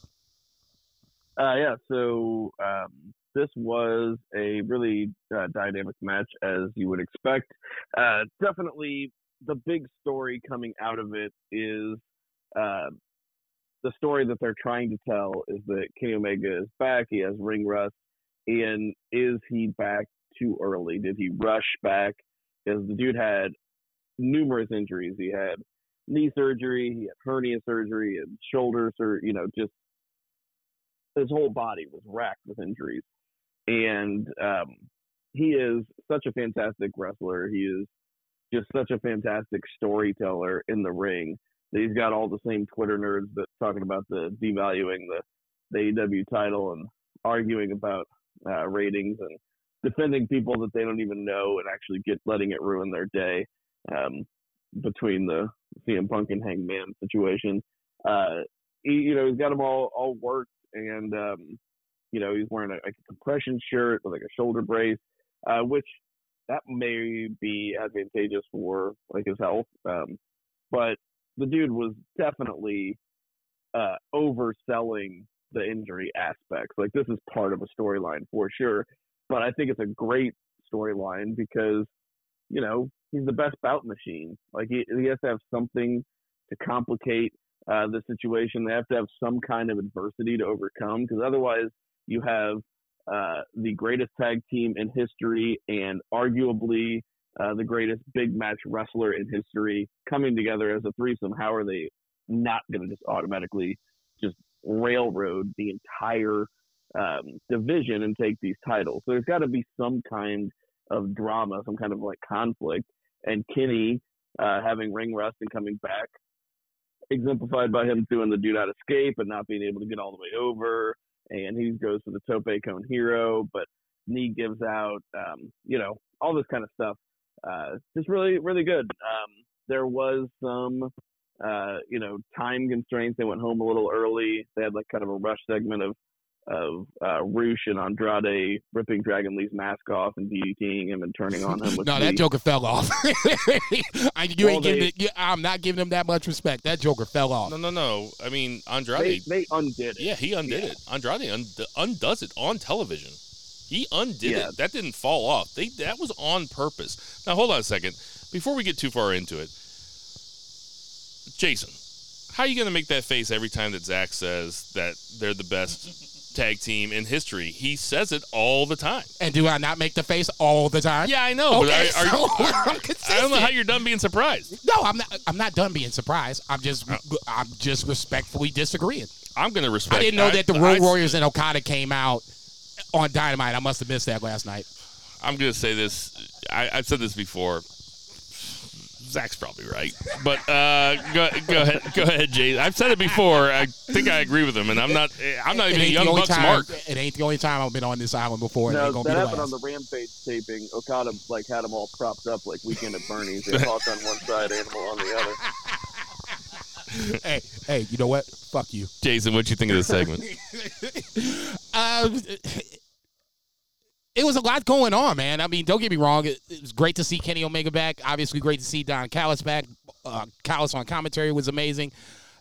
Uh, yeah, so um, this was a really uh, dynamic match, as you would expect. Uh, definitely, the big story coming out of it is uh, the story that they're trying to tell is that Kenny Omega is back. He has ring rust, and is he back too early? Did he rush back? Because the dude had numerous injuries. He had knee surgery, he had hernia surgery, and shoulder surgery. You know, just his whole body was racked with injuries. And um, he is such a fantastic wrestler. He is just such a fantastic storyteller in the ring. He's got all the same Twitter nerds that talking about the devaluing the, the AEW title and arguing about uh, ratings and defending people that they don't even know and actually get letting it ruin their day um, between the CM Punk and Hangman situation. Uh, he, you know, he's got them all all worked and um, You know, he's wearing a, a compression shirt with like a shoulder brace, uh, which that may be advantageous for like his health. Um, but the dude was definitely uh, overselling the injury aspects. Like this is part of a storyline for sure. But I think it's a great storyline because, you know, he's the best bout machine. Like he, he has to have something to complicate uh, the situation. They have to have some kind of adversity to overcome because otherwise you have uh, the greatest tag team in history and arguably uh, the greatest big match wrestler in history coming together as a threesome. How are they not going to just automatically just railroad the entire um, division and take these titles? So there's got to be some kind of drama, some kind of like conflict. And Kenny uh, having ring rust and coming back, exemplified by him doing the do not escape and not being able to get all the way over. And he goes for the tope con hilo, but knee gives out, um, you know, all this kind of stuff. Uh, just really, really good. Um, there was some, uh, you know, time constraints. They went home a little early. They had like kind of a rush segment of of uh, Rush and Andrade ripping Dragon Lee's mask off and DDTing him and turning on him. With no, the, that Joker fell off. I, you Well, ain't they- giving it, you, I'm not giving him that much respect. That Joker fell off. No, no, no. I mean, They, Andrade. they undid it. yeah, he undid Yeah. it. Andrade und- undoes it on television. He undid Yeah. it. That didn't fall off. They that was on purpose. Now hold on a second. Before we get too far into it, Jason, how are you going to make that face every time that Zach says that they're the best tag team in history? He says it all the time. And do I not make the face all the time? Yeah, I know. Okay, are, are so you, I'm I don't know how you're done being surprised. No, I'm not. I'm not done being surprised. I'm just, Oh. I'm just respectfully disagreeing. I'm going to respect. I didn't know that the Road Warriors and Okada came out on Dynamite. I must have missed that last night. I'm going to say this. I, I've said this before. Zach's probably right, but uh, go, go ahead, go ahead, Jay. I've said it before. I think I agree with him, and I'm not. I'm not It even a young bucks time. mark. It ain't the only time I've been on this island before. It ain't No, gonna that be the happened on the Rampage taping. Okada like had them all propped up like Weekend at Bernie's. They Hawk on one side, Animal on the other. hey, hey, you know what? Fuck you. Jason, what do you think of this segment? Um, it was a lot going on, man. I mean, don't get me wrong. It, it was great to see Kenny Omega back. Obviously, great to see Don Callis back. Uh, Callis on commentary was amazing.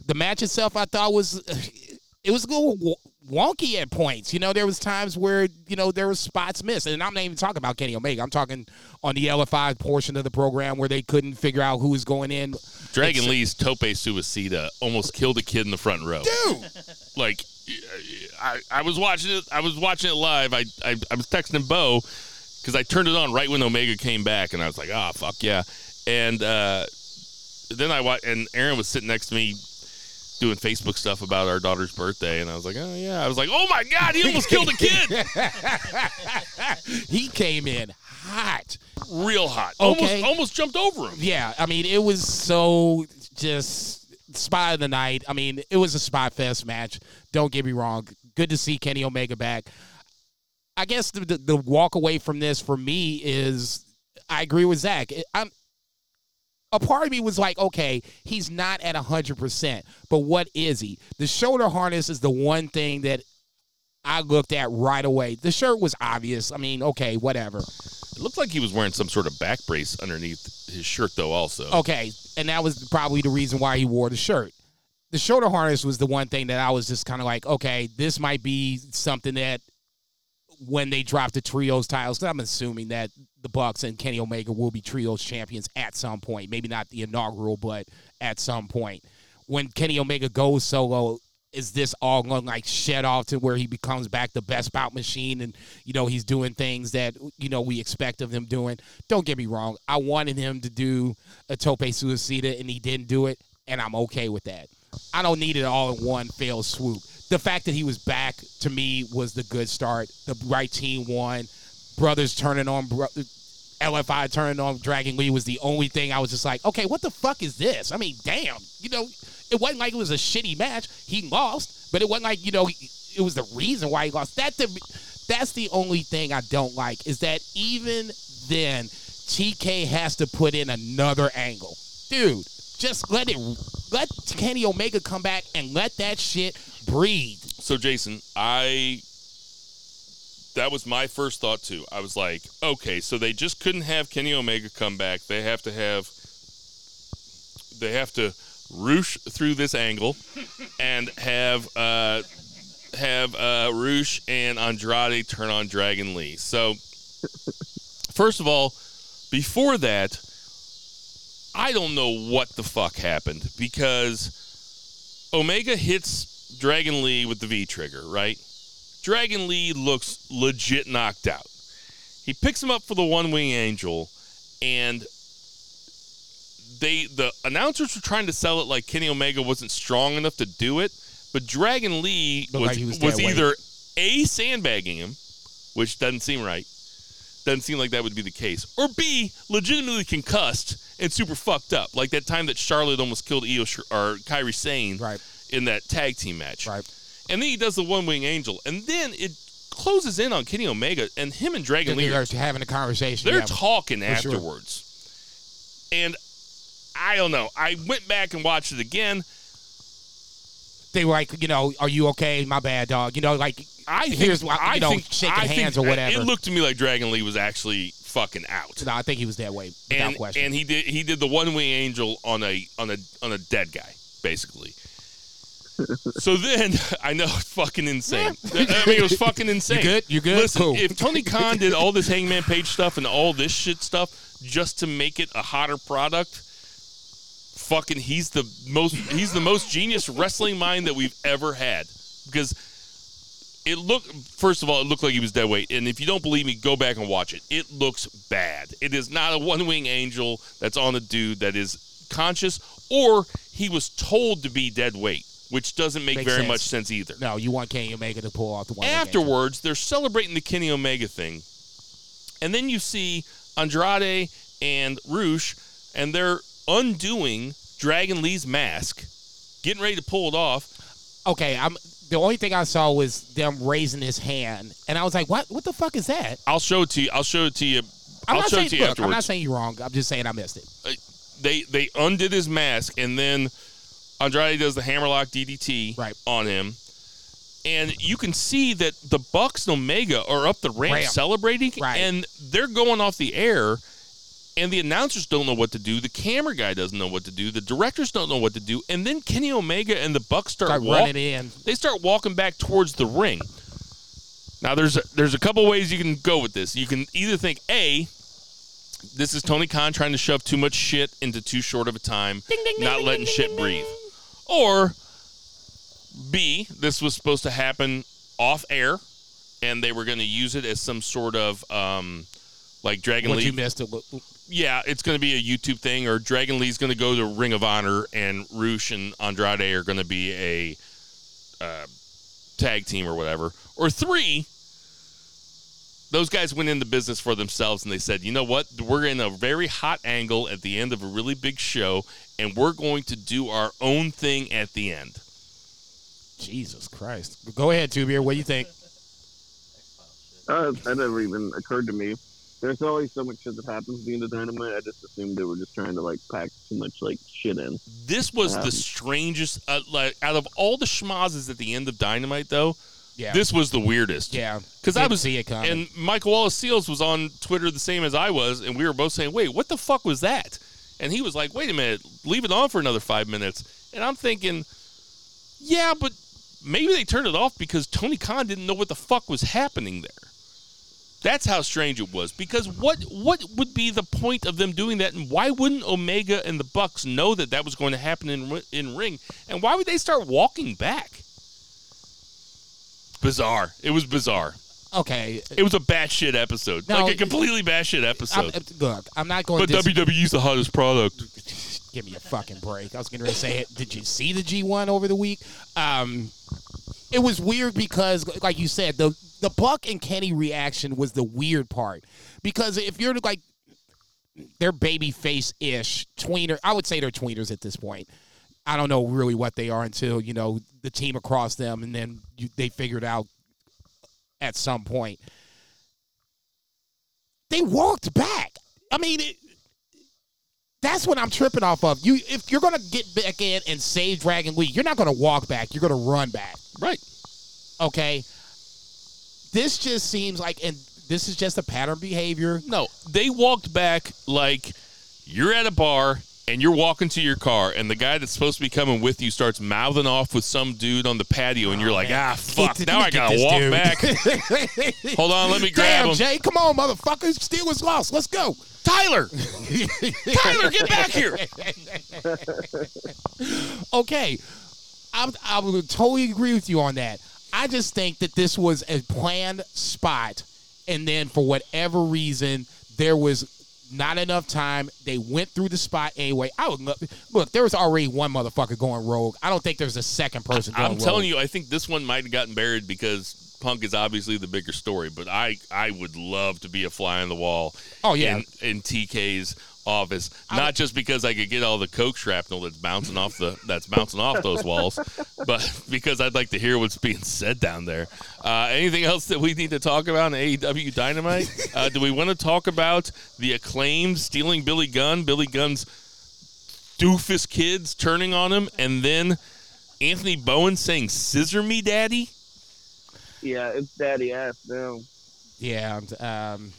The match itself, I thought was it was a little wonky at points. You know, there was times where you know there was spots missed, and I'm not even talking about Kenny Omega. I'm talking on the LFI portion of the program where they couldn't figure out who was going in. Dragon It's- Lee's Tope Suicida almost killed a kid in the front row. Dude, Like, I, I was watching it. I was watching it live. I I, I was texting Bo because I turned it on right when Omega came back, and I was like, ah, fuck yeah. And uh, then I watched, and Aaron was sitting next to me doing Facebook stuff about our daughter's birthday, and I was like, oh yeah. I was like, oh my god, he almost killed a kid, he came in hot. real hot. Okay. Almost almost jumped over him. Yeah, I mean, it was so just spot of the night. I mean, it was a spot fest match. Don't get me wrong. Good to see Kenny Omega back. I guess the, the, the walk away from this for me is I agree with Zach. I'm a part of me was like, okay, he's not at 100%, but what is he? The shoulder harness is the one thing that I looked at right away. The shirt was obvious. I mean, okay, whatever. It looked like he was wearing some sort of back brace underneath his shirt, though. Also, Okay, and that was probably the reason why he wore the shirt. The shoulder harness was the one thing that I was just kind of like, okay, this might be something that when they drop the trios titles, I'm assuming that the Bucks and Kenny Omega will be trios champions at some point. Maybe not the inaugural, but at some point. When Kenny Omega goes solo, is this all going to like shed off to where he becomes back the best bout machine and you know he's doing things that you know we expect of him doing? Don't get me wrong. I wanted him to do a tope suicida and he didn't do it, and I'm okay with that. I don't need it all in one failed swoop. The fact that he was back to me was the good start. The right team won. Brothers turning on bro- LFI turning on Dragon Lee was the only thing I was just like, okay, what the fuck is this? I mean, damn, you know, it wasn't like it was a shitty match. He lost, but it wasn't like you know it was the reason why he lost. That that's the only thing I don't like is that even then TK has to put in another angle, dude. Just let it let Kenny Omega come back and let that shit breathe. So Jason, I that was my first thought too. I was like, okay, so they just couldn't have Kenny Omega come back. They have to have they have to roosh through this angle and have uh have uh Rush and Andrade turn on Dragon Lee. So first of all, before that, I don't know what the fuck happened because Omega hits Dragon Lee with the V trigger, right? Dragon Lee looks legit knocked out. He picks him up for the one wing angel, and they the announcers were trying to sell it like Kenny Omega wasn't strong enough to do it, but Dragon Lee Looked was, like was was either a sandbagging him, which doesn't seem right. Doesn't seem like that would be the case, or B legitimately concussed and super fucked up, like that time that Charlotte almost killed Io Sh- or Kairi Sane Right. in that tag team match. Right. And then he does the one wing angel, and then it closes in on Kenny Omega, and him and Dragon Lee They're having a conversation. they're yeah. talking sure. afterwards. And I don't know. I went back and watched it again. they were like, you know, are you okay? My bad, dog. You know, like I think, here's what I you know, think, shaking I think- hands or whatever. It looked to me like Dragon Lee was actually fucking out. no, I think he was that way without and, question. and he did he did the one wing angel on a on a on a dead guy basically. so then I know it's fucking insane. I mean it was fucking insane. good? You good? Listen, Cool. if Tony Khan did all this Hangman Page stuff and all this shit stuff just to make it a hotter product, fucking he's the most he's the most genius wrestling mind that we've ever had because it looked first of all it looked like he was dead weight and if you don't believe me go back and watch it it looks bad it is not a one wing angel that's on a dude that is conscious or he was told to be dead weight which doesn't make Makes very sense. much sense either no, you want Kenny Omega to pull off the one. afterwards they're celebrating the Kenny Omega thing and then you see Andrade and Rush and they're undoing Dragon Lee's mask getting ready to pull it off Okay, I'm. The only thing I saw was them raising his hand, and I was like, "What? What the fuck is that?" I'll show it to you I'll show it to you I'm I'll not show saying. it to you Look, afterwards I'm not saying you're wrong. I'm just saying I missed it. Uh, they they undid his mask and then Andrade does the hammerlock DDT Right. on him. And you can see that the Bucks and Omega are up the ramp Ramp. celebrating Right. and they're going off the air and the announcers don't know what to do, the camera guy doesn't know what to do, the directors don't know what to do, and then Kenny Omega and the Bucks start, Start walk- running in. they start walking back towards the ring. Now there's a, there's a couple ways you can go with this. You can either think a this is Tony Khan trying to shove too much shit into too short of a time, not letting shit breathe. Or B, this was supposed to happen off air and they were going to use it as some sort of um like Dragon What Lee you missed? It. Yeah, it's going to be a YouTube thing, or Dragon Lee's going to go to Ring of Honor, and Rush and Andrade are going to be a uh, tag team or whatever. Or three, those guys went into business for themselves and they said, you know what? We're in a very hot angle at the end of a really big show, and we're going to do our own thing at the end. Jesus Christ. Go ahead, Two Beer. What do you think? Uh, that never even occurred to me. There's always so much shit that happens at the end of Dynamite. I just assumed they were just trying to like pack too much like shit in. This was the Um, strangest, uh, like, out of all the schmazes at the end of Dynamite, though, Yeah. this was the weirdest. yeah. Because I was see it coming. and Michael Wallace Seals was on Twitter the same as I was, and we were both saying, "Wait, what the fuck was that?" And he was like, "Wait a minute, leave it on for another five minutes." And I'm thinking, "Yeah, but maybe they turned it off because Tony Khan didn't know what the fuck was happening there." That's how strange it was. Because what what would be the point of them doing that, and why wouldn't Omega and the Bucks know that that was going to happen in in ring, and why would they start walking back? Bizarre. It was bizarre. okay. It was a batshit episode, No, like a completely batshit I'm, episode. look, I'm not going but to. WWE's the hottest product. Give me a fucking break. I was going to say it. Did you see the G1 over the week? Um, it was weird because, like you said, the the Buck and Kenny reaction was the weird part. Because if you're like they're baby face ish tweener, I would say they're tweeners at this point. I don't know really what they are until you know the team across them, and then you, they figured out at some point. They walked back. I mean, it, that's what I'm tripping off of. You, if you're gonna get back in and save Dragon Lee, you're not gonna walk back. You're gonna run back. Right. Okay. This just seems like, and this is just a pattern behavior. No, they walked back like you're at a bar and you're walking to your car, and the guy that's supposed to be coming with you starts mouthing off with some dude on the patio, and you're like, ah, fuck, Get- now I gotta walk dude. back. Hold on, let me grab Damn, him. Jay, come on, motherfucker. Steelers lost. Let's go. Tyler, Tyler, get back here. okay, I, I would totally agree with you on that. I just think that this was a planned spot, and then for whatever reason, there was not enough time. They went through the spot anyway. I would love, look. There was already one motherfucker going rogue. I don't think there's a second person. Going I'm telling you, I think this one might have gotten buried because Punk is obviously the bigger story. But I, I would love to be a fly on the wall. Oh, yeah. in, in TK's office, not just because I could get all the coke shrapnel that's bouncing off the that's bouncing off those walls, but because I'd like to hear what's being said down there. Uh, anything else that we need to talk about in AEW Dynamite? Uh, do we want to talk about the acclaimed stealing Billy Gunn, Billy Gunn's doofus kids turning on him, and then Anthony Bowen saying "Scissor me, Daddy." Yeah, it's daddy ass now. Yeah, um,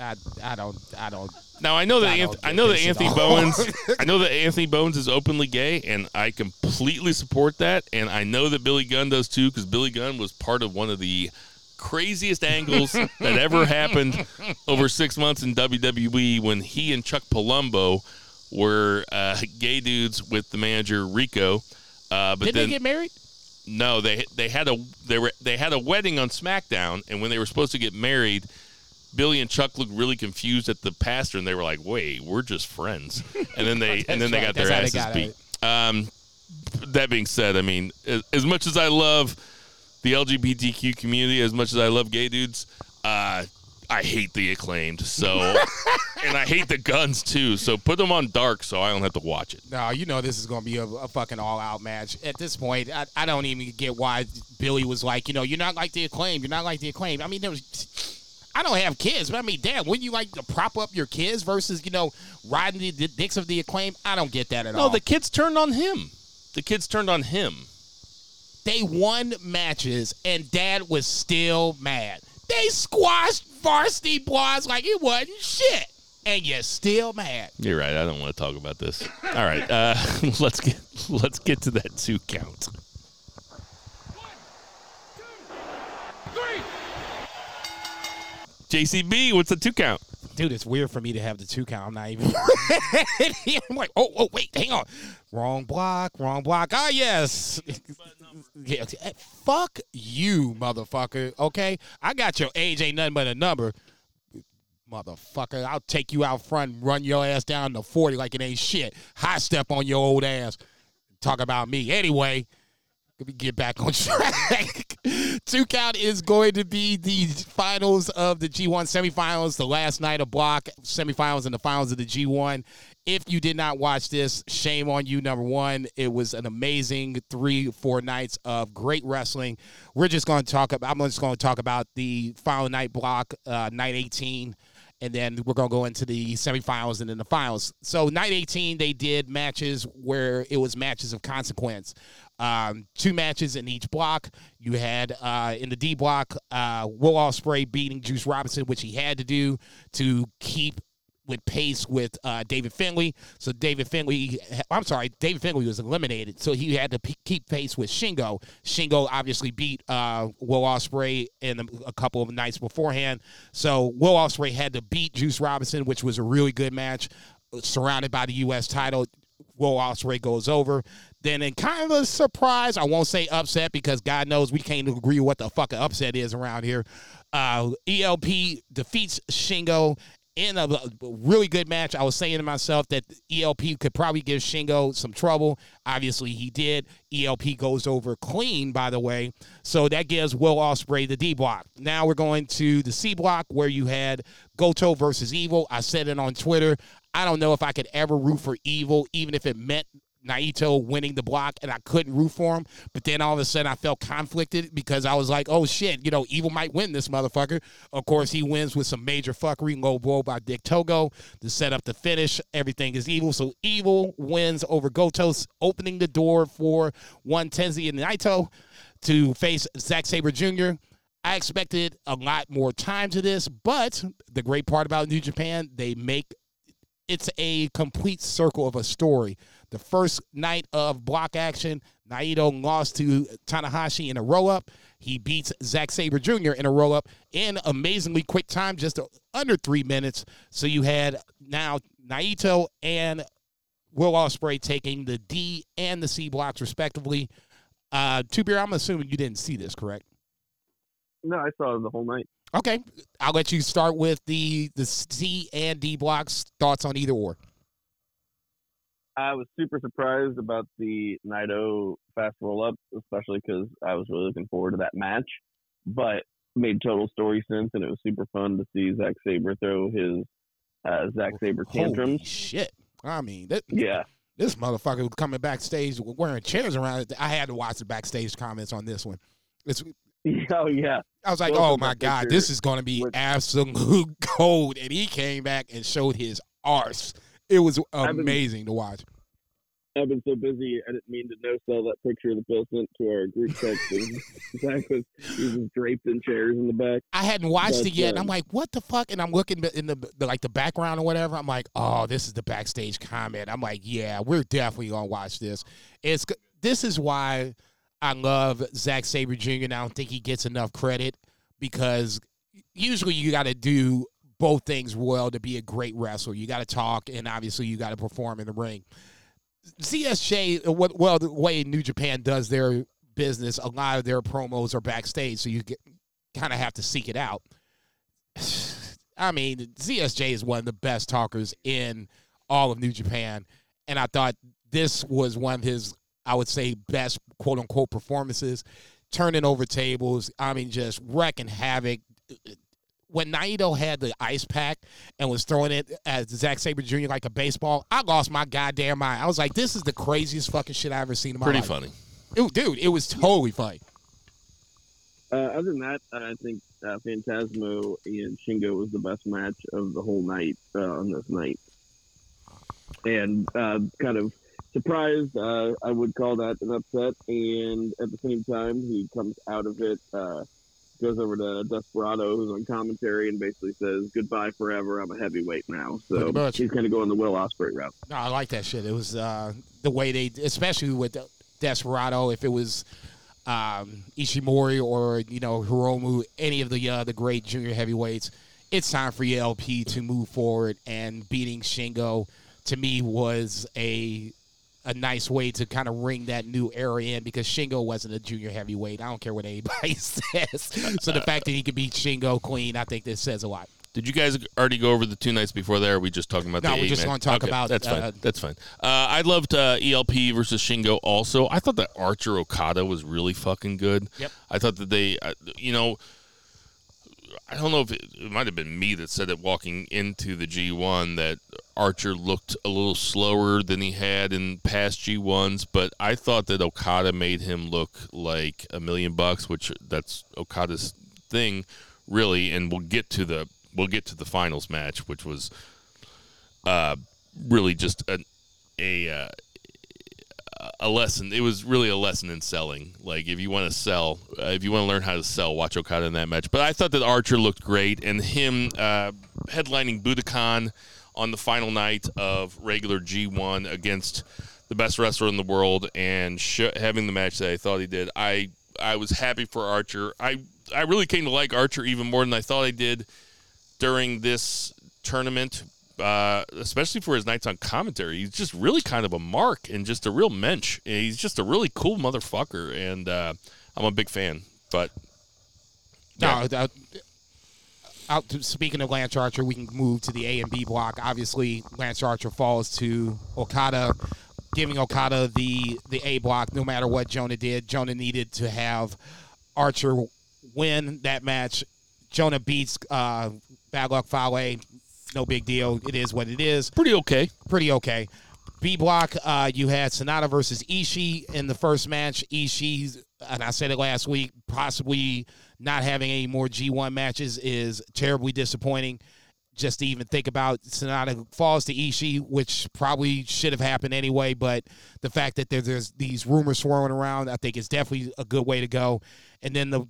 I, I don't, I don't. Now I know that I Anth- I know that Anthony. Bowens I know that Anthony Bowens is openly gay, and I completely support that. And I know that Billy Gunn does too, because Billy Gunn was part of one of the craziest angles that ever happened over six months in WWE when he and Chuck Palumbo were uh, gay dudes with the manager Rico. Uh, but Did then they get married? no, they they had a they were they had a wedding on SmackDown, and when they were supposed to get married, Billy and Chuck looked really confused at the pastor, and they were like, "Wait, we're just friends." And then they and then they got their right. That's how they asses got beat. Um, that being said, I mean, as, as much as I love the LGBTQ community, as much as I love gay dudes, uh, I hate the acclaimed. So, and I hate the Gunns too. So put them on dark, so I don't have to watch it. No, you know this is going to be a, a fucking all-out match. At this point, I, I don't even get why Billy was like, you know, you're not like the acclaimed. You're not like the acclaimed. I mean, there was, I don't have kids, but I mean, damn, wouldn't you like to prop up your kids versus, you know, riding the, the dicks of the acclaim? I don't get that at No, all. No, the kids turned on him. The kids turned on him. they won matches, and Dad was still mad. They squashed Varsity boys like it wasn't shit, and you're still mad. You're right. I don't want to talk about this. All right, uh, let's get let's get to that two count. JCB, what's the two count? Dude, it's weird for me to have the two count. I'm not even. I'm like, oh, oh, wait, hang on. Wrong block, wrong block. Ah, yes. yeah, eh, fuck you, motherfucker. Okay, I got your age ain't nothing but a number, motherfucker. I'll take you out front, and run your ass down to forty like it ain't shit. High step on your old ass. Talk about me anyway. Let me get back on track. Two count is going to be the finals of the G1 semifinals, the last night of block semifinals and the finals of the G1. If you did not watch this, shame on you. Number one, it was an amazing three, four nights of great wrestling. We're just going to talk about. I'm just going to talk about the final night block, uh, night 18 and then we're gonna go into the semifinals and then the finals. So night 18, they did matches where it was matches of consequence. Um, two matches in each block. You had uh, in the D block, uh, Will Ospreay beating Juice Robinson, which he had to do to keep with pace with uh, David Finlay. So David Finlay, I'm sorry, David Finlay was eliminated, so he had to p- keep pace with Shingo. Shingo obviously beat uh, Will Ospreay in a, a couple of nights beforehand. So Will Ospreay had to beat Juice Robinson, which was a really good match, surrounded by the U.S. title. Will Ospreay goes over. Then in kind of a surprise, I won't say upset because God knows we can't agree what the fuck upset is around here. Uh, ELP defeats Shingo in a really good match. I was saying to myself that ELP could probably give Shingo some trouble. Obviously, he did. ELP goes over clean, by the way. So that gives Will Ospreay the D block. Now we're going to the C block where you had Goto versus Evil. I said it on Twitter. I don't know if I could ever root for Evil, even if it meant Naito winning the block and I couldn't root for him. But then all of a sudden I felt conflicted because I was like, oh shit, you know, Evil might win this motherfucker. Of course, he wins with some major fuckery, low blow by Dick Togo to set up the finish. Everything is evil. So Evil wins over Gotos, opening the door for one Tenzi and Naito to face Zack Sabre Jr. I expected a lot more time to this, but the great part about New Japan, they make it's a complete circle of a story. The first night of block action, Naito lost to Tanahashi in a roll up. He beats Zack Sabre Jr. in a roll up in amazingly quick time, just under three minutes. So you had now Naito and Will Ospreay taking the D and the C blocks respectively. Uh, Two Beer, I'm assuming you didn't see this, correct? No, I saw the whole night. Okay, I'll let you start with the the C and D blocks. Thoughts on either or? I was super surprised about the Naito fast roll up, especially because I was really looking forward to that match. But made total story sense, and it was super fun to see Zack Sabre throw his uh, Zack Sabre tantrums. Holy shit! I mean, that, Yeah, this motherfucker was coming backstage wearing chairs around. I had to watch the backstage comments on this one. It's, oh yeah, I was like, Both oh my god, picture this is going to be absolute gold. And he came back and showed his arse. It was been- amazing to watch. I've been so busy, I didn't mean to no sell that picture that Bill sent to our group text. Zach was he was draped in chairs in the back. I hadn't watched But, it yet. Uh, and I'm like, what the fuck? And I'm looking in the, the like the background or whatever. I'm like, oh, this is the backstage comment. I'm like, yeah, we're definitely gonna watch this. It's this is why I love Zack Sabre Jr. and I don't think he gets enough credit because usually you got to do both things well to be a great wrestler. You got to talk and obviously you got to perform in the ring. CSJ, uh, well the way New Japan does their business, a lot of their promos are backstage, so you kind of have to seek it out. I mean, CSJ is one of the best talkers in all of New Japan, and I thought this was one of his, I would say, best quote unquote performances, turning over tables. I mean, just wrecking havoc. When Naito had the ice pack and was throwing it at Zack Sabre Jr. like a baseball, I lost my goddamn mind. I was like, this is the craziest fucking shit I ever seen in my Pretty life. Pretty funny. It- dude, it was totally funny. Uh, other than that, I think uh, Phantasmo and Shingo was the best match of the whole night uh, on this night, and uh, kind of surprised. Uh, I would call that an upset, and at the same time, he comes out of it. Uh, Goes over to Desperado, who's on commentary, and basically says, "Goodbye forever. I'm a heavyweight now." So he's kind of going the Will Ospreay route. No, I like that shit. It was uh, the way they, especially with Desperado, if it was um, Ishimori or you know Hiromu, any of the uh, the great junior heavyweights, it's time for ELP to move forward. And beating Shingo to me was a a nice way to kind of ring that new era in because Shingo wasn't a junior heavyweight. I don't care what anybody says. So the fact that he could beat Shingo Queen, I think this says a lot. Did you guys already go over the two nights before there? Or are we just talking about No, the we're just man? gonna talk Okay, about, that's fine. uh, that's fine. Uh, I loved uh, ELP versus Shingo. Also, I thought that Archer Okada was really fucking good. Yep. I thought that they, uh, you know, I don't know if it, it might have been me that said it walking into the G1 that Archer looked a little slower than he had in past G1s, but I thought that Okada made him look like a million bucks, which that's Okada's thing, really. And we'll get to the we'll get to the finals match, which was uh, really just a a uh, a lesson. It was really a lesson in selling. Like if you want to sell, uh, if you want to learn how to sell, watch Okada in that match. But I thought that Archer looked great, and him uh, headlining Budokan on the final night of regular G1 against the best wrestler in the world, and sh- having the match that I thought he did. I I was happy for Archer. I I really came to like Archer even more than I thought I did during this tournament, uh, especially for his nights on commentary. He's just really kind of a mark and just a real mensch. He's just a really cool motherfucker, and uh, I'm a big fan. But No, uh, out to, speaking of Lance Archer, we can move to the A and B block. Obviously, Lance Archer falls to Okada, giving Okada the the A block. No matter what Jonah did, Jonah needed to have Archer win that match. Jonah beats uh, Bad Luck Fale. No big deal. It is what it is pretty okay. pretty okay. B block, uh, you had Sanada versus Ishii in the first match. Ishii, and I said it last week, possibly not having any more G1 matches is terribly disappointing. Just to even think about Sanada falls to Ishii, which probably should have happened anyway. But the fact that there, there's these rumors swirling around, I think is definitely a good way to go. And then the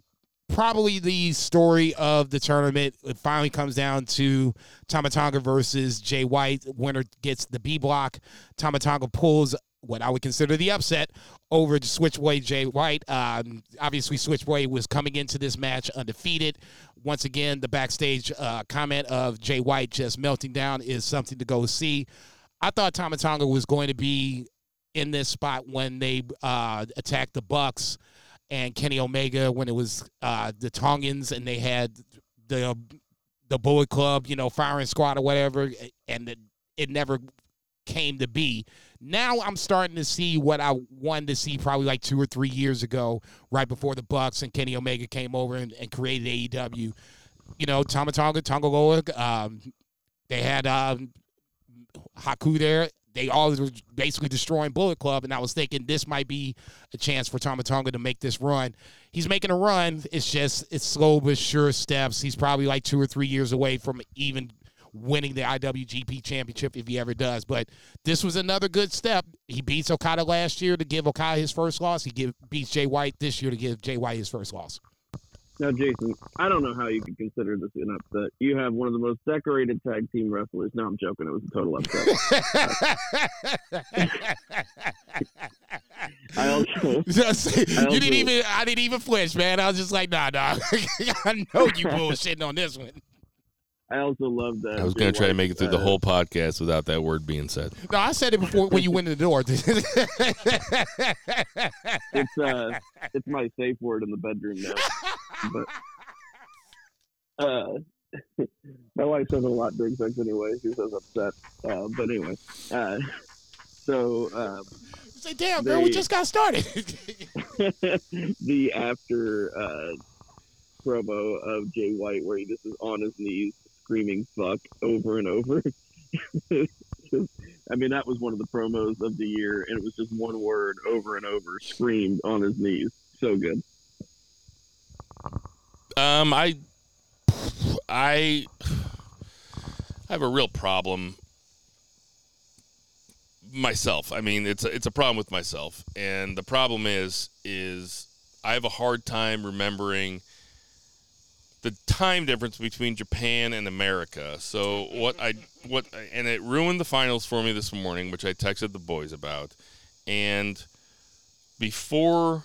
probably the story of the tournament. It finally comes down to Tama Tonga versus Jay White. Winner gets the B block. Tama Tonga pulls what I would consider the upset over to Switchblade Jay White. Um, obviously, Switchblade was coming into this match undefeated. Once again, the backstage uh, comment of Jay White just melting down is something to go see. I thought Tama Tonga was going to be in this spot when they uh, attacked the Bucks and Kenny Omega when it was uh, the Tongans and they had the the Bullet Club, you know, firing squad or whatever, and it, it never came to be. Now I'm starting to see what I wanted to see probably like two or three years ago, right before the Bucks and Kenny Omega came over and, and created AEW. You know, Tama Tonga, Tanga Loa, um, they had um, Haku there they all were basically destroying Bullet Club, and I was thinking this might be a chance for Tama Tonga to make this run. He's making a run. It's just it's slow but sure steps. He's probably like two or three years away from even winning the IWGP Championship if he ever does. But this was another good step. He beats Okada last year to give Okada his first loss. He give, beats Jay White this year to give Jay White his first loss. Now, Jason, I don't know how you could consider this an upset. You have one of the most decorated tag team wrestlers. No, I'm joking. It was a total upset. I also, you didn't even. I didn't even flinch, man. I was just like, nah, nah. I know you bullshitting on this one. I also love that. I was going to try to make it through uh, the whole podcast without that word being said. No, I said it before when you went in the door. it's uh, it's my safe word in the bedroom now. But uh, my wife says a lot during sex anyway. She says upset. Uh, but anyway, uh, so. Um, Say, damn, they, girl, we just got started. the after uh, promo of Jay White, where he just is on his knees screaming fuck over and over. I mean, that was one of the promos of the year, and it was just one word over and over, screamed on his knees. So good. Um, I, I, I have a real problem myself. I mean, it's a, it's a problem with myself, and the problem is is I have a hard time remembering the time difference between Japan and America. So what I what and it ruined the finals for me this morning, which I texted the boys about. And before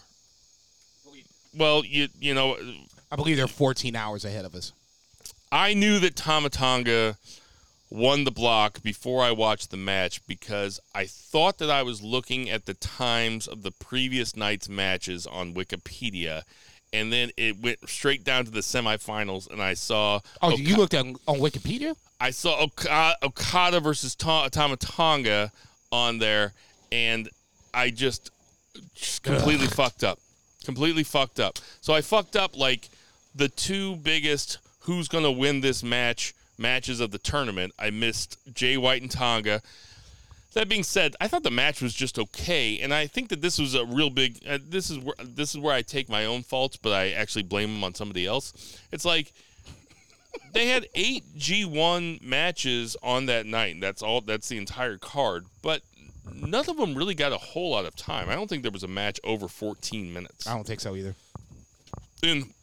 well, you you know, I believe they're 14 hours ahead of us. I knew that Tama Tonga won the block before I watched the match because I thought that I was looking at the times of the previous night's matches on Wikipedia and then it went straight down to the semifinals, and I saw. Oh, you looked at on Wikipedia. I saw Okada, Okada versus Tama Tonga on there, and I just, just completely Ugh. fucked up. Completely fucked up. So I fucked up like the two biggest who's gonna win this match matches of the tournament. I missed Jay White and Tonga. That being said, I thought the match was just okay, and I think that this was a real big. Uh, this is where this is where I take my own faults, but I actually blame them on somebody else. It's like they had eight G1 matches on that night. That's all. That's the entire card, but none of them really got a whole lot of time. I don't think there was a match over 14 minutes. I don't think so either. And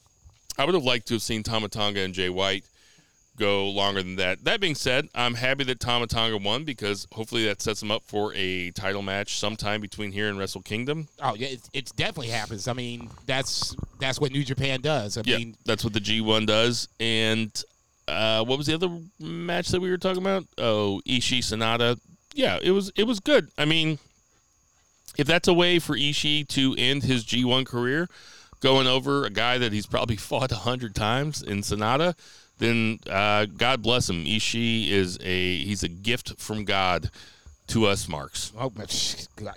I would have liked to have seen Tama Tonga and Jay White go longer than that. That being said, I'm happy that Tama Tonga won because hopefully that sets him up for a title match sometime between here and Wrestle Kingdom. Oh yeah, it, it definitely happens. I mean, that's that's what New Japan does. I yeah, mean, that's what the G1 does. And uh, what was the other match that we were talking about? Oh, Ishii Sanada. Yeah, it was it was good. I mean, if that's a way for Ishii to end his G1 career, going over a guy that he's probably fought a hundred times in Sanada then uh, God bless him. Ishii is a he's a gift from God to us, Marks. Oh,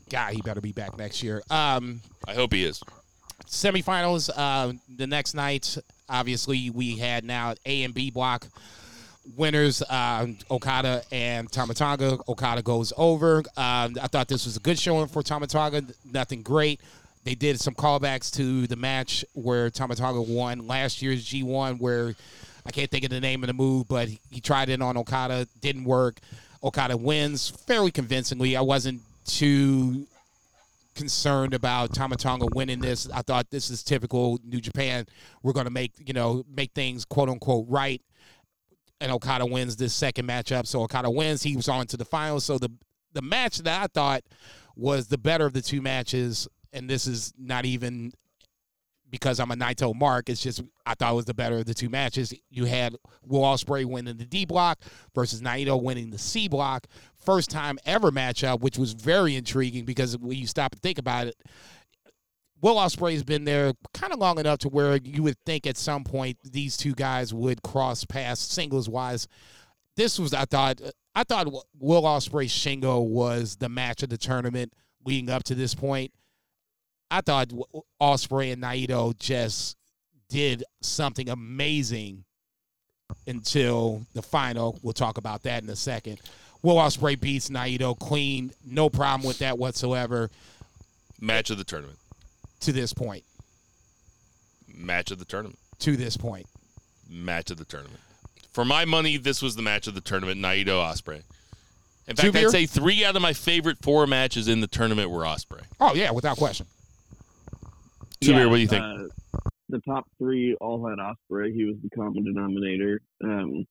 God, he better be back next year. Um, I hope he is. Semifinals uh, the next night. Obviously, we had now A and B block winners uh, Okada and Tama Tonga. Okada goes over. Um, I thought this was a good showing for Tama Tonga. Nothing great. They did some callbacks to the match where Tama Tonga won last year's G1, where I can't think of the name of the move, but he, he tried it on Okada, didn't work. Okada wins fairly convincingly. I wasn't too concerned about Tama Tonga winning this. I thought this is typical New Japan. We're going to make you know make things quote unquote right. And Okada wins this second matchup. So Okada wins. He was on to the finals. So the the match that I thought was the better of the two matches, and this is not even because I'm a Naito mark. It's just I thought it was the better of the two matches. You had Will Ospreay winning the D block versus Naito winning the C block. First time ever matchup, which was very intriguing because when you stop and think about it, Will Ospreay's been there kind of long enough to where you would think at some point these two guys would cross paths singles wise. This was I thought I thought Will Ospreay Shingo was the match of the tournament leading up to this point. I thought Ospreay and Naito just did something amazing until the final. We'll talk about that in a second. Will Ospreay beats Naito clean, no problem with that whatsoever. Match of the tournament. To this point. Match of the tournament. To this point. Match of the tournament. For my money, this was the match of the tournament. Naito Ospreay. In fact, I'd say three out of my favorite four matches in the tournament were Ospreay. Oh yeah, without question. Yeah, what do you think? Uh, the top three all had Ospreay. He was the common denominator. Um,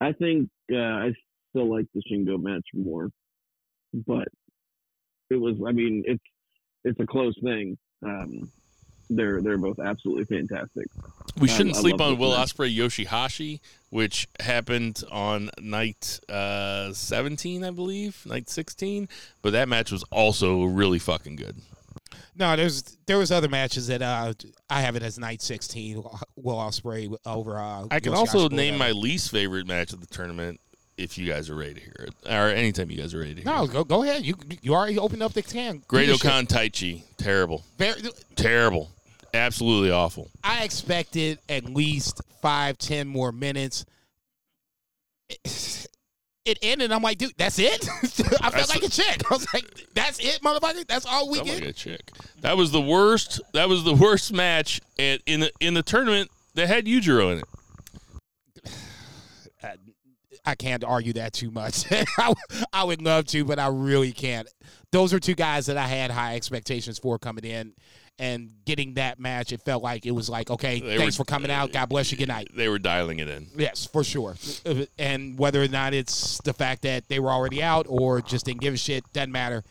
I think uh, I still like the Shingo match more, but it was. I mean, it's it's a close thing. Um, they're they're both absolutely fantastic. We shouldn't I, sleep on Will match. Ospreay Yoshihashi, which happened on night uh, 17, I believe, night 16. But that match was also really fucking good. No, there's there was other matches that uh, I have it as night 16. Will Ospreay over. Uh, I can also name my least favorite match of the tournament if you guys are ready to hear it, or anytime you guys are ready to hear no, it. No, go go ahead. You you already opened up the can. Great-O-Khan Taichi, terrible, Very, terrible, absolutely awful. I expected at least five, ten more minutes. It ended. I'm like, dude, that's it. I felt like a chick. I was like, that's it, motherfucker. That's all we get. Like a chick. That was the worst. That was the worst match at, in the in the tournament that had Yujiro in it. I can't argue that too much. I, I would love to, but I really can't. Those are two guys that I had high expectations for coming in, and getting that match, it felt like it was like, okay, they thanks were, for coming out. God bless you. Good night. They were dialing it in. Yes, for sure. And whether or not it's the fact that they were already out or just didn't give a shit, doesn't matter.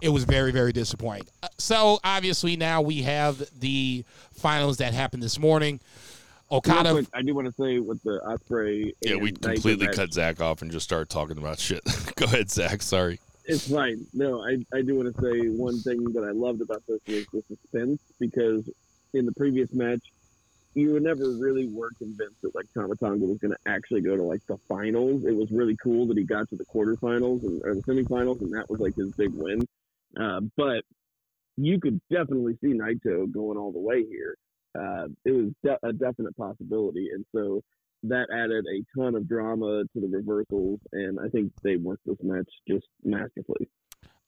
It was very, very disappointing. Uh, so obviously now we have the finals that happened this morning. Okada. I do want to say with the Ospreay. Yeah, we completely cut Zach off and just started talking about shit. Go ahead, Zach. Sorry. It's fine. No, I, I do want to say one thing that I loved about this was the suspense because in the previous match, you never really were convinced that like Tama Tonga was going to actually go to like the finals. It was really cool that he got to the quarterfinals and or the semifinals, and that was like his big win. Uh, but you could definitely see Naito going all the way here. Uh, it was de- a definite possibility, and so that added a ton of drama to the reversals, and I think they worked this match just masterfully.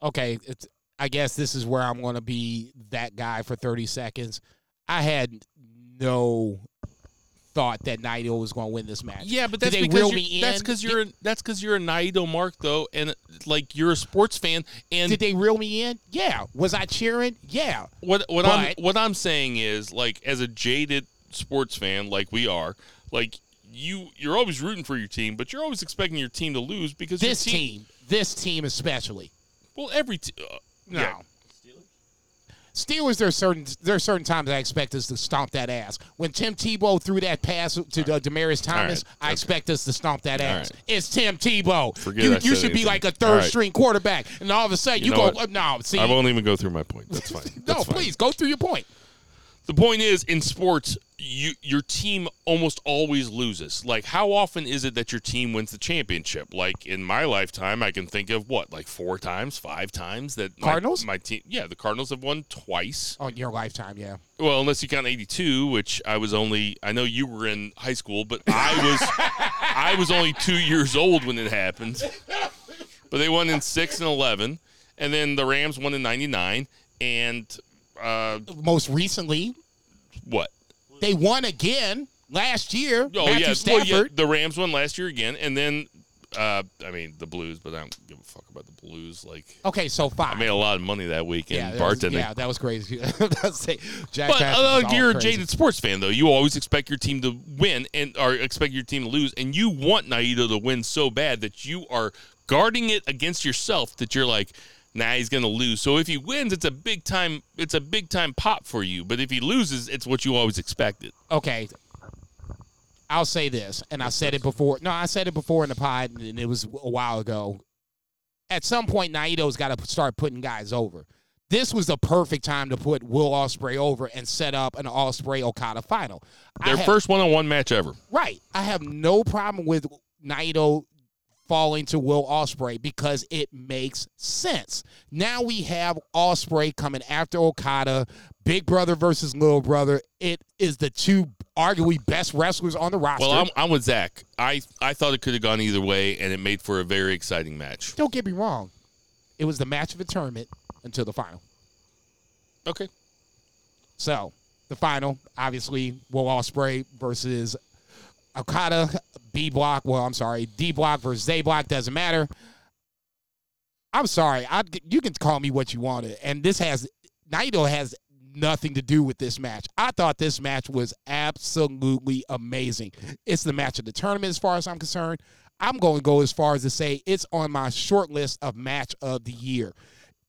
Okay, it's. I guess this is where I'm going to be that guy for 30 seconds. I had no thought that Naito was going to win this match. Yeah, but that's because you're, that's because you're a, that's because you're a Naito mark though, and like you're a sports fan. And did they reel me in? Yeah. Was I cheering? Yeah. What what but, I'm what I'm saying is like as a jaded sports fan like we are, like you you're always rooting for your team, but you're always expecting your team to lose because this team, team, this team especially. Well, every team. Uh, no. Yeah. Steelers, there are certain there are certain times I expect us to stomp that ass. When Tim Tebow threw that pass to uh, Demaryius Thomas, right. I expect us to stomp that ass. Right. It's Tim Tebow. Forget you, you should anything. be like a third right. string quarterback, and all of a sudden you, you go, uh, no. See, I won't even go through my point. That's fine. no, That's please go through your point. The point is, in sports, you, your team almost always loses. Like, how often is it that your team wins the championship? Like in my lifetime, I can think of what, like four times, five times that Cardinals. My, my team, yeah, the Cardinals have won twice. Oh, in your lifetime, yeah. Well, unless you count '82, which I was only. I know you were in high school, but I was, I was only two years old when it happened. But they won in six and eleven, and then the Rams won in '99, and uh, most recently, what? They won again last year. Oh Matthew yeah, Stafford. Well, yeah, the Rams won last year again, and then Uh, I mean the Blues, but I don't give a fuck about the Blues. Like Okay, so I made a lot of money that weekend yeah, that was, bartending. yeah, that was crazy. Say Jack But uh, you're a jaded sports fan, though. You always expect your team to win and or expect your team to lose, and you want Naito to win so bad that you are guarding it against yourself. That you're like, nah, he's gonna lose. So if he wins, it's a big time. It's a big time pop for you. But if he loses, it's what you always expected. okay, I'll say this, and I said it before. No, I said it before in the pod, and it was a while ago. At some point, Naito's got to start putting guys over. This was the perfect time to put Will Ospreay over and set up an Ospreay Okada final. Their have- first one-on-one match ever. Right. I have no problem with Naito falling to Will Ospreay because it makes sense. Now we have Ospreay coming after Okada, Big Brother versus Little Brother. It is the two arguably best wrestlers on the roster. Well, I'm, I'm with Zach. I I thought it could have gone either way, and it made for a very exciting match. Don't get me wrong. It was the match of the tournament until the final. Okay. So the final, obviously, Will Ospreay versus Okada, B block. Well, I'm sorry, D block versus A block doesn't matter. I'm sorry. I you can call me what you wanted, and this has Naito has nothing to do with this match. I thought this match was absolutely amazing. It's the match of the tournament, as far as I'm concerned. I'm going to go as far as to say it's on my short list of match of the year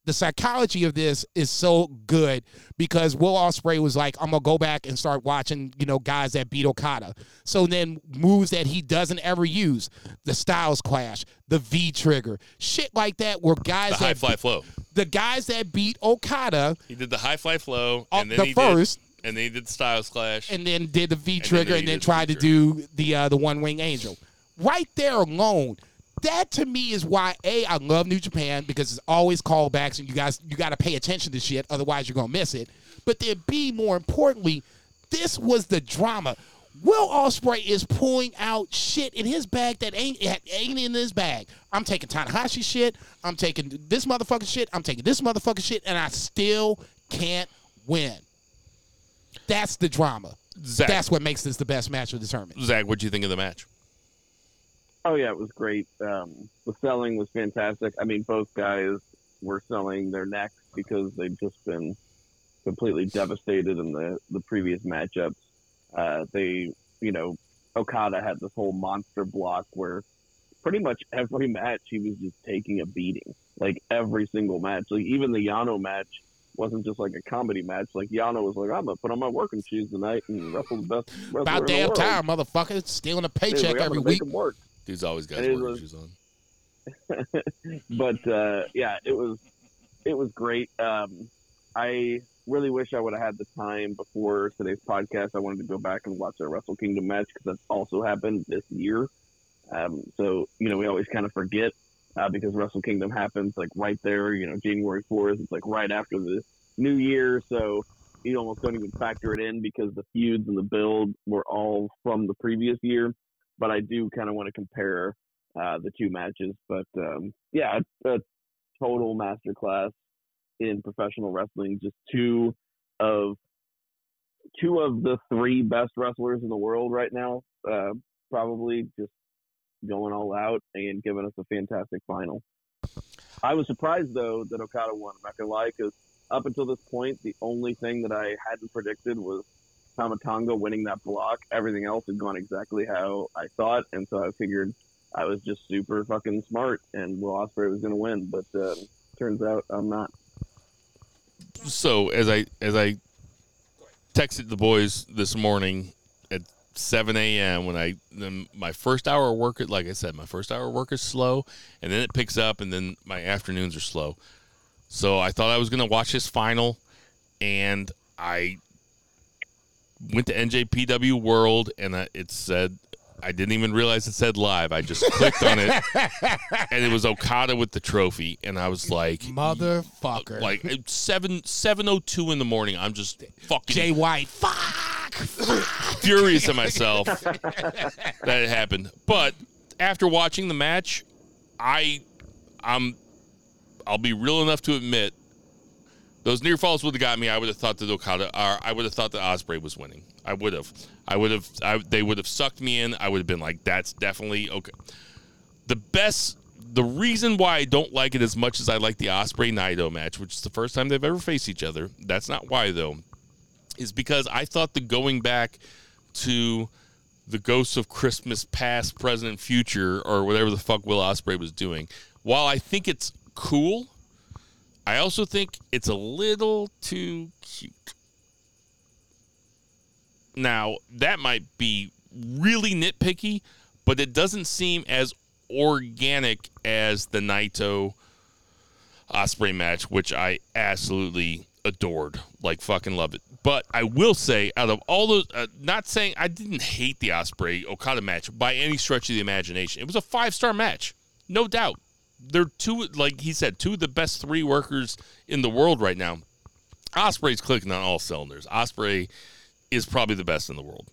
the psychology of this is so good because Will Ospreay was like, I'm gonna go back and start watching, you know, guys that beat Okada. So then moves that he doesn't ever use, the Styles Clash, the V Trigger, shit like that, where guys The high that fly flow. the guys that beat Okada He did the high fly flow, Oh, and then the he first. did, and then he did the Styles Clash. and then did the V then Trigger and then did the tried to do the uh, the One Wing Angel. Right there alone, that to me is why a I love New Japan because it's always callbacks and you guys you got to pay attention to shit otherwise you're gonna miss it. But then b more importantly, this was the drama. Will Ospreay is pulling out shit in his bag that ain't ain't in his bag. I'm taking Tanahashi shit. I'm taking this motherfucking shit. I'm taking this motherfucking shit, and I still can't win. That's the drama. Zach, That's what makes this the best match of the tournament. Zach, what do you think of the match? Oh yeah, it was great. Um, the selling was fantastic. I mean, both guys were selling their necks because they've just been completely devastated in the the previous matchups. Uh, they, you know, Okada had this whole monster block where pretty much every match he was just taking a beating. Like every single match, like even the Yano match wasn't just like a comedy match. Like Yano was like, "I'm gonna put on my working shoes tonight and wrestle the best About damn world." time, motherfucker. Stealing a paycheck like, "I'm every week. Dude's always got his was- shoes on. but uh, yeah, it was it was great. Um, I really wish I would have had the time before today's podcast. I wanted to go back and watch a Wrestle Kingdom match because that's also happened this year. Um, so you know, we always kind of forget uh, because Wrestle Kingdom happens like right there. You know, January fourth. It's like right after the New Year, so you almost don't even factor it in because the feuds and the build were all from the previous year. But I do kind of want to compare uh, the two matches. But um, yeah, a, a total masterclass in professional wrestling. Just two of two of the three best wrestlers in the world right now. Uh, probably just going all out and giving us a fantastic final. I was surprised though that Okada won. I'm not gonna lie, because up until this point, the only thing that I hadn't predicted was Tama Tonga winning that block. Everything else had gone exactly how I thought, and so I figured I was just super fucking smart, and Will Ospreay was going to win. But uh, turns out I'm not. so as I as I texted the boys this morning at 7 a.m. when I then my first hour of work like I said my first hour of work is slow and then it picks up and then my afternoons are slow. So I thought I was gonna watch this final and I went to NJPW World and I, it said I didn't even realize it said live. I just clicked on it and it was Okada with the trophy and I was like Motherfucker. like it's seven seven oh two in the morning. I'm just fucking Jay White. Fuck. furious at myself that it happened. But after watching the match, I I'm I'll be real enough to admit those near falls would have got me. I would have thought that Okada, or I would have thought that Ospreay was winning. I would have. I would have. I, they would have sucked me in. I would have been like, "That's definitely okay." the best the reason why I don't like it as much as I like the Ospreay Naito match, which is the first time they've ever faced each other. That's not why though. Is because I thought the going back to the ghosts of Christmas past, present, future, or whatever the fuck Will Ospreay was doing. While I think it's cool, I also think it's a little too cute. Now, that might be really nitpicky, but it doesn't seem as organic as the Naito Ospreay match, which I absolutely adored, like fucking love it. But I will say, out of all those, uh, not saying I didn't hate the Ospreay Okada match by any stretch of the imagination. It was a five star match, no doubt. They're two, like he said, two of the best three workers in the world right now. Ospreay's clicking on all cylinders. Ospreay is probably the best in the world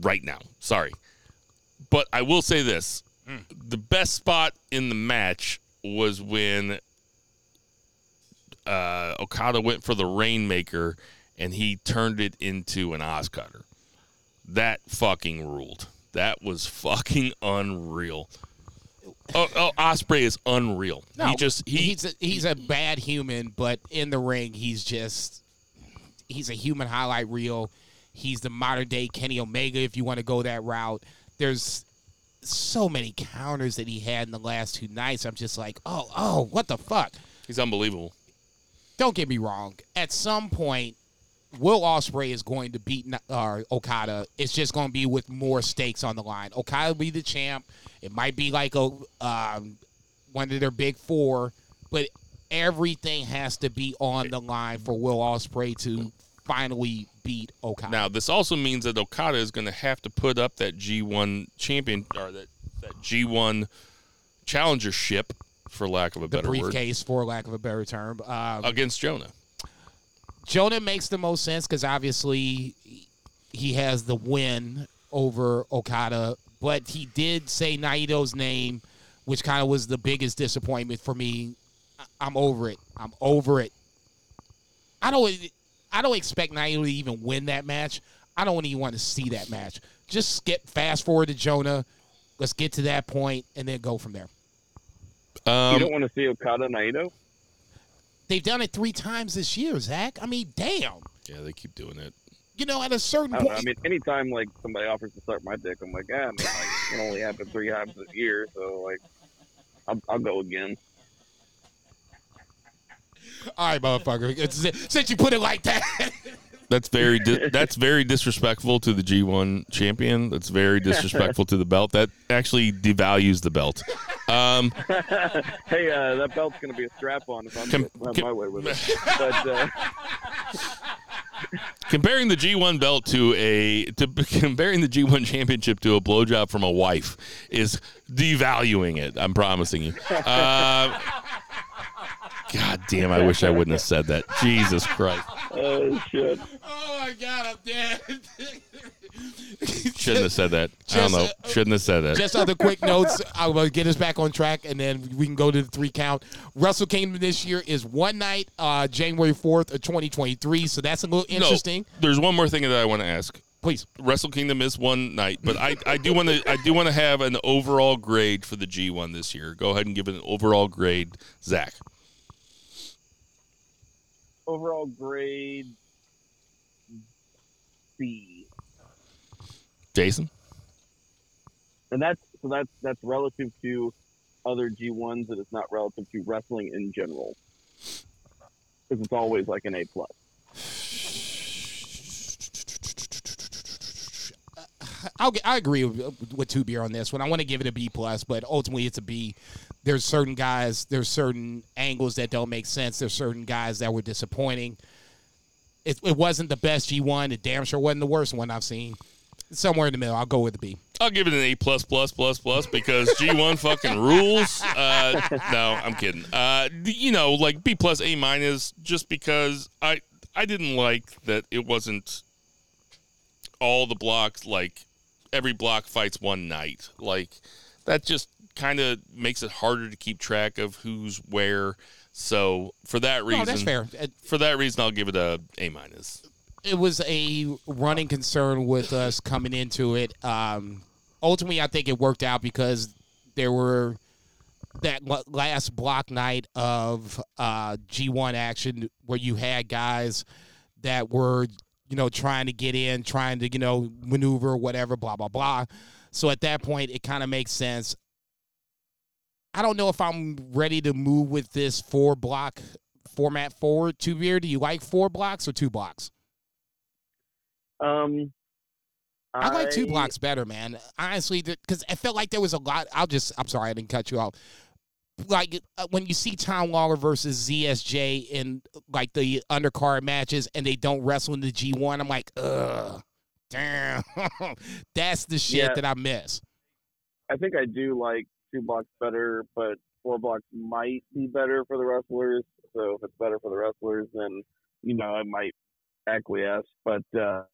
right now. Sorry. But I will say this the best spot in the match was when uh, Okada went for the Rainmaker and he turned it into an Oscutter. That fucking ruled. That was fucking unreal. Oh, oh Ospreay is unreal. No, he just he he's a, he's a bad human, but in the ring, he's just he's a human highlight reel. He's the modern day Kenny Omega, if you want to go that route. There's so many counters that he had in the last two nights. I'm just like, oh, oh, what the fuck? he's unbelievable. Don't get me wrong. At some point, Will Ospreay is going to beat uh, Okada. It's just going to be with more stakes on the line. Okada will be the champ. It might be like a um, one of their big four, but everything has to be on the line for Will Ospreay to finally beat Okada. Now, this also means that Okada is going to have to put up that G1 champion or that, that G1 challengership, for lack of a the better word, briefcase, for lack of a better term. Um, against Jonah. Jonah makes the most sense because obviously he has the win over Okada, but he did say Naito's name, which kind of was the biggest disappointment for me. I- I'm over it. I'm over it. I don't. I don't expect Naito to even win that match. I don't even want to see that match. Just skip fast forward to Jonah. Let's get to that point and then go from there. you Um, don't want to see Okada Naito? They've done it three times this year, Zach. I mean, damn. yeah, they keep doing it. You know, at a certain I, don't know. point, I mean, anytime like somebody offers to suck my dick, I'm like, ah, man, like, it only happened three times this year, so like, I'll, I'll go again. all right, motherfucker. Since you put it like that. That's very di- that's very disrespectful to the G1 champion. That's very disrespectful to the belt. That actually devalues the belt. Um, Hey, uh, that belt's gonna be a strap on if I'm Com- getting com- my way with it. But uh, comparing the G1 belt to a to comparing the G1 championship to a blowjob from a wife is devaluing it. I'm promising you. Uh, God damn! I wish I wouldn't have said that. Jesus Christ! oh shit. oh my god, I'm dead. Shouldn't have said that. I don't know. uh, Shouldn't have said that. Just other quick notes. I will get us back on track, and then we can go to the three count. Wrestle Kingdom this year is one night, uh, January fourth of 2023. So that's a little interesting. No, there's one more thing that I want to ask. Please, Wrestle Kingdom is one night, but I, I do want to I do want to have an overall grade for the G1 this year. Go ahead and give it an overall grade, Zach. Overall grade B, Jason. and that's so that's that's relative to other G1s, and it's not relative to wrestling in general. Because it's always like an A plus. I'll I agree with, with two beer on this one. I want to give it a B plus, but ultimately it's a B. There's certain guys, there's certain angles that don't make sense. There's certain guys that were disappointing. It, it wasn't the best G1. It damn sure wasn't the worst one I've seen. Somewhere in the middle. I'll go with a B. I'll give it an A plus plus plus plus because G1 fucking rules. Uh, no, I'm kidding. Uh, you know, like B plus A minus, just because I I didn't like that it wasn't all the blocks like every block fights one night. Like that just kind of makes it harder to keep track of who's where. So for that reason, No, that's fair. For that reason, I'll give it a A minus. it was a running concern with us coming into it. Um, ultimately, I think it worked out because there were that last block night of uh, G1 action where you had guys that were, you know, trying to get in, trying to, you know, maneuver, whatever, blah, blah, blah. So at that point, it kind of makes sense. I don't know if I'm ready to move with this four block format forward. Two beer, do you like four blocks or two blocks? Um, I like two blocks better, man. Honestly, because I felt like there was a lot. I'll just, I'm sorry, I didn't cut you off. Like uh, when you see Tom Lawlor versus ZSJ in like the undercard matches, and they don't wrestle in the G1, I'm like, ugh, damn, that's the shit Yeah. that I miss. I think I do like two blocks better, but four blocks might be better for the wrestlers. So if it's better for the wrestlers, then you know I might acquiesce. But uh,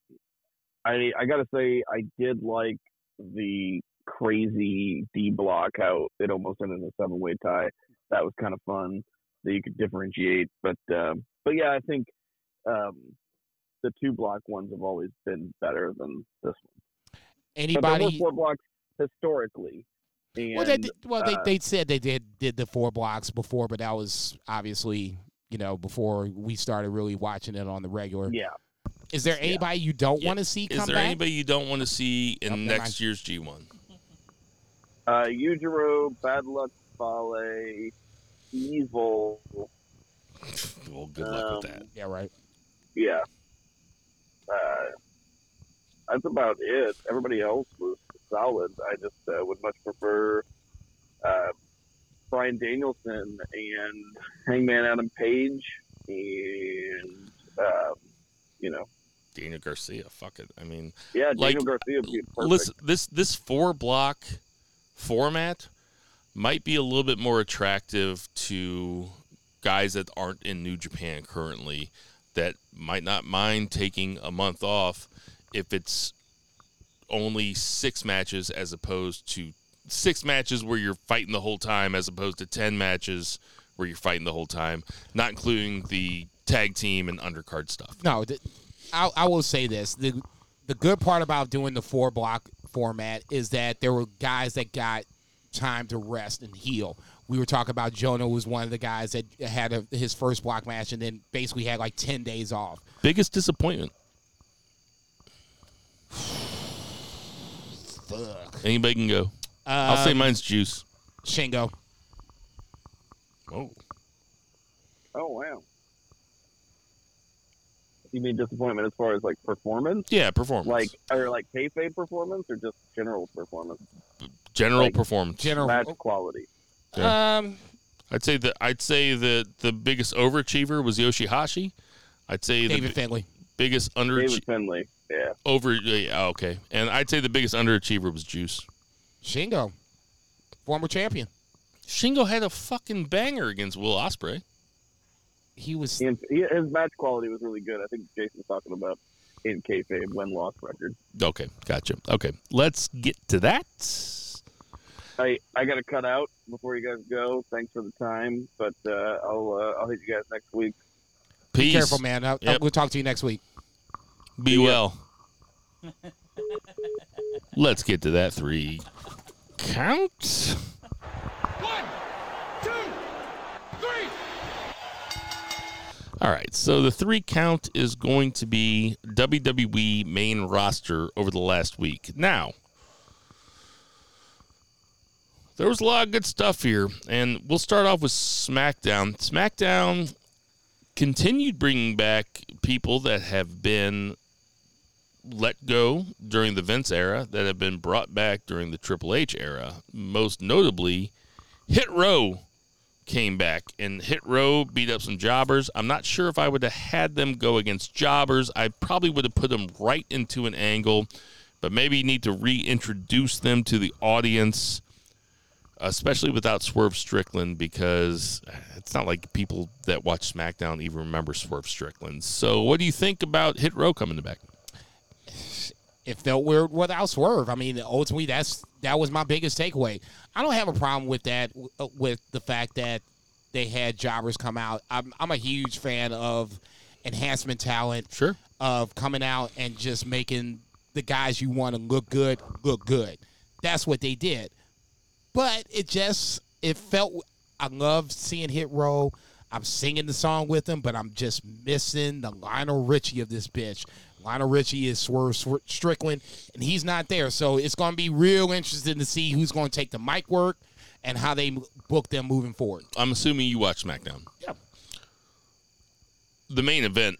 I I gotta say I did like the crazy D block how it almost ended in a seven way tie. That was kind of fun that you could differentiate. But um, but yeah, I think um, the two block ones have always been better than this one. But there were Anybody? four blocks historically. And, Well, they did, well they, uh, they said they did did the four blocks before, but that was obviously you know before we started really watching it on the regular. yeah. Is there anybody you don't Yeah. want to see Is come there back? anybody you don't want to see in Oh, next mind. year's G1? Uh, Yujiro, Bad Luck Fale, Evil. Well, good luck with Um, that. Yeah, right. Yeah. Uh, that's about it. Everybody else was solid. I just uh, would much prefer uh, Bryan Danielson and Hangman Adam Page and, um, you know, Daniel Garcia, fuck it. I mean, yeah, Like, Daniel Garcia would be perfect. listen, this this four block format might be a little bit more attractive to guys that aren't in New Japan currently that might not mind taking a month off if it's only six matches as opposed to six matches where you're fighting the whole time as opposed to 10 matches where you're fighting the whole time, not including the tag team and undercard stuff. No, th- I, I will say this: the the good part about doing the four block format is that there were guys that got time to rest and heal. We were talking about Jonah was one of the guys that had a, his first block match and then basically had like ten days off. Biggest disappointment. Fuck. Anybody can go. I'll say Um, mine's Juice. Shingo. Oh. oh, wow. You mean disappointment as far as like performance? Yeah, performance. Like, or like kayfabe performance or just general performance? general like, performance. General. Match quality. Um. I'd say that I'd say that the biggest overachiever was Yoshihashi. I'd say the David bi- Finlay. biggest underachiever. David Finlay. Yeah. over yeah, okay. And I'd say the biggest underachiever was Juice. Shingo. Former champion. Shingo had a fucking banger against Will Ospreay. He was. He, he, his match quality was really good. I think Jason's talking about in kayfabe win loss record. Okay, gotcha. Okay, let's get to that. I I got to cut out before you guys go. Thanks for the time, but uh, I'll uh, I'll hit you guys next week. Peace. Be careful, man. I'll, Yep. We'll talk to you next week. Be well. let's get to that three count. One, two, three. All right, so the three count is going to be WWE main roster over the last week. Now, there was a lot of good stuff here, and we'll start off with SmackDown. SmackDown continued bringing back people that have been let go during the Vince era, that have been brought back during the Triple H era. Most notably, Hit Row came back and Hit Row beat up some jobbers. I'm not sure if I would have had them go against jobbers. I probably would have put them right into an angle, but maybe need to reintroduce them to the audience, especially without Swerve Strickland, because it's not like people that watch SmackDown even remember Swerve Strickland. So, what do you think about Hit Row coming back? It felt weird without Swerve. I mean, ultimately, that's that was my biggest takeaway. I don't have a problem with that, uh, with the fact that they had jobbers come out. I'm I'm a huge fan of enhancement talent, Sure. of coming out and just making the guys you want to look good look good. That's what they did. but it just it felt. I love seeing Hit Row. I'm singing the song with him, but I'm just missing the Lionel Richie of this bitch. Lionel Richie is Swerve Strickland, and he's not there. So it's going to be real interesting to see who's going to take the mic work and how they book them moving forward. I'm assuming you watch SmackDown. Yep. The main event,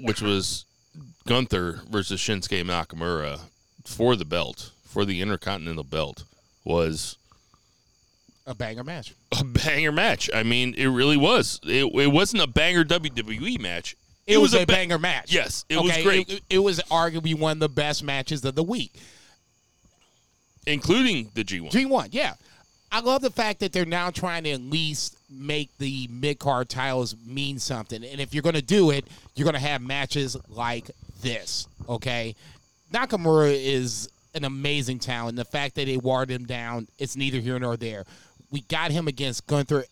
which was Gunther versus Shinsuke Nakamura for the belt, for the Intercontinental belt, was A banger match. a banger match. I mean, it really was. It, it wasn't a banger WWE match. It, was, a, ba- banger match. Yes, it was great. It, it was arguably one of the best matches of the week. including the G1. G1, yeah. I love the fact that they're now trying to at least make the mid card titles mean something. And if you're going to do it, you're going to have matches like this, okay? Nakamura is an amazing talent. The fact that they watered him down, it's neither here nor there. We got him against Gunther.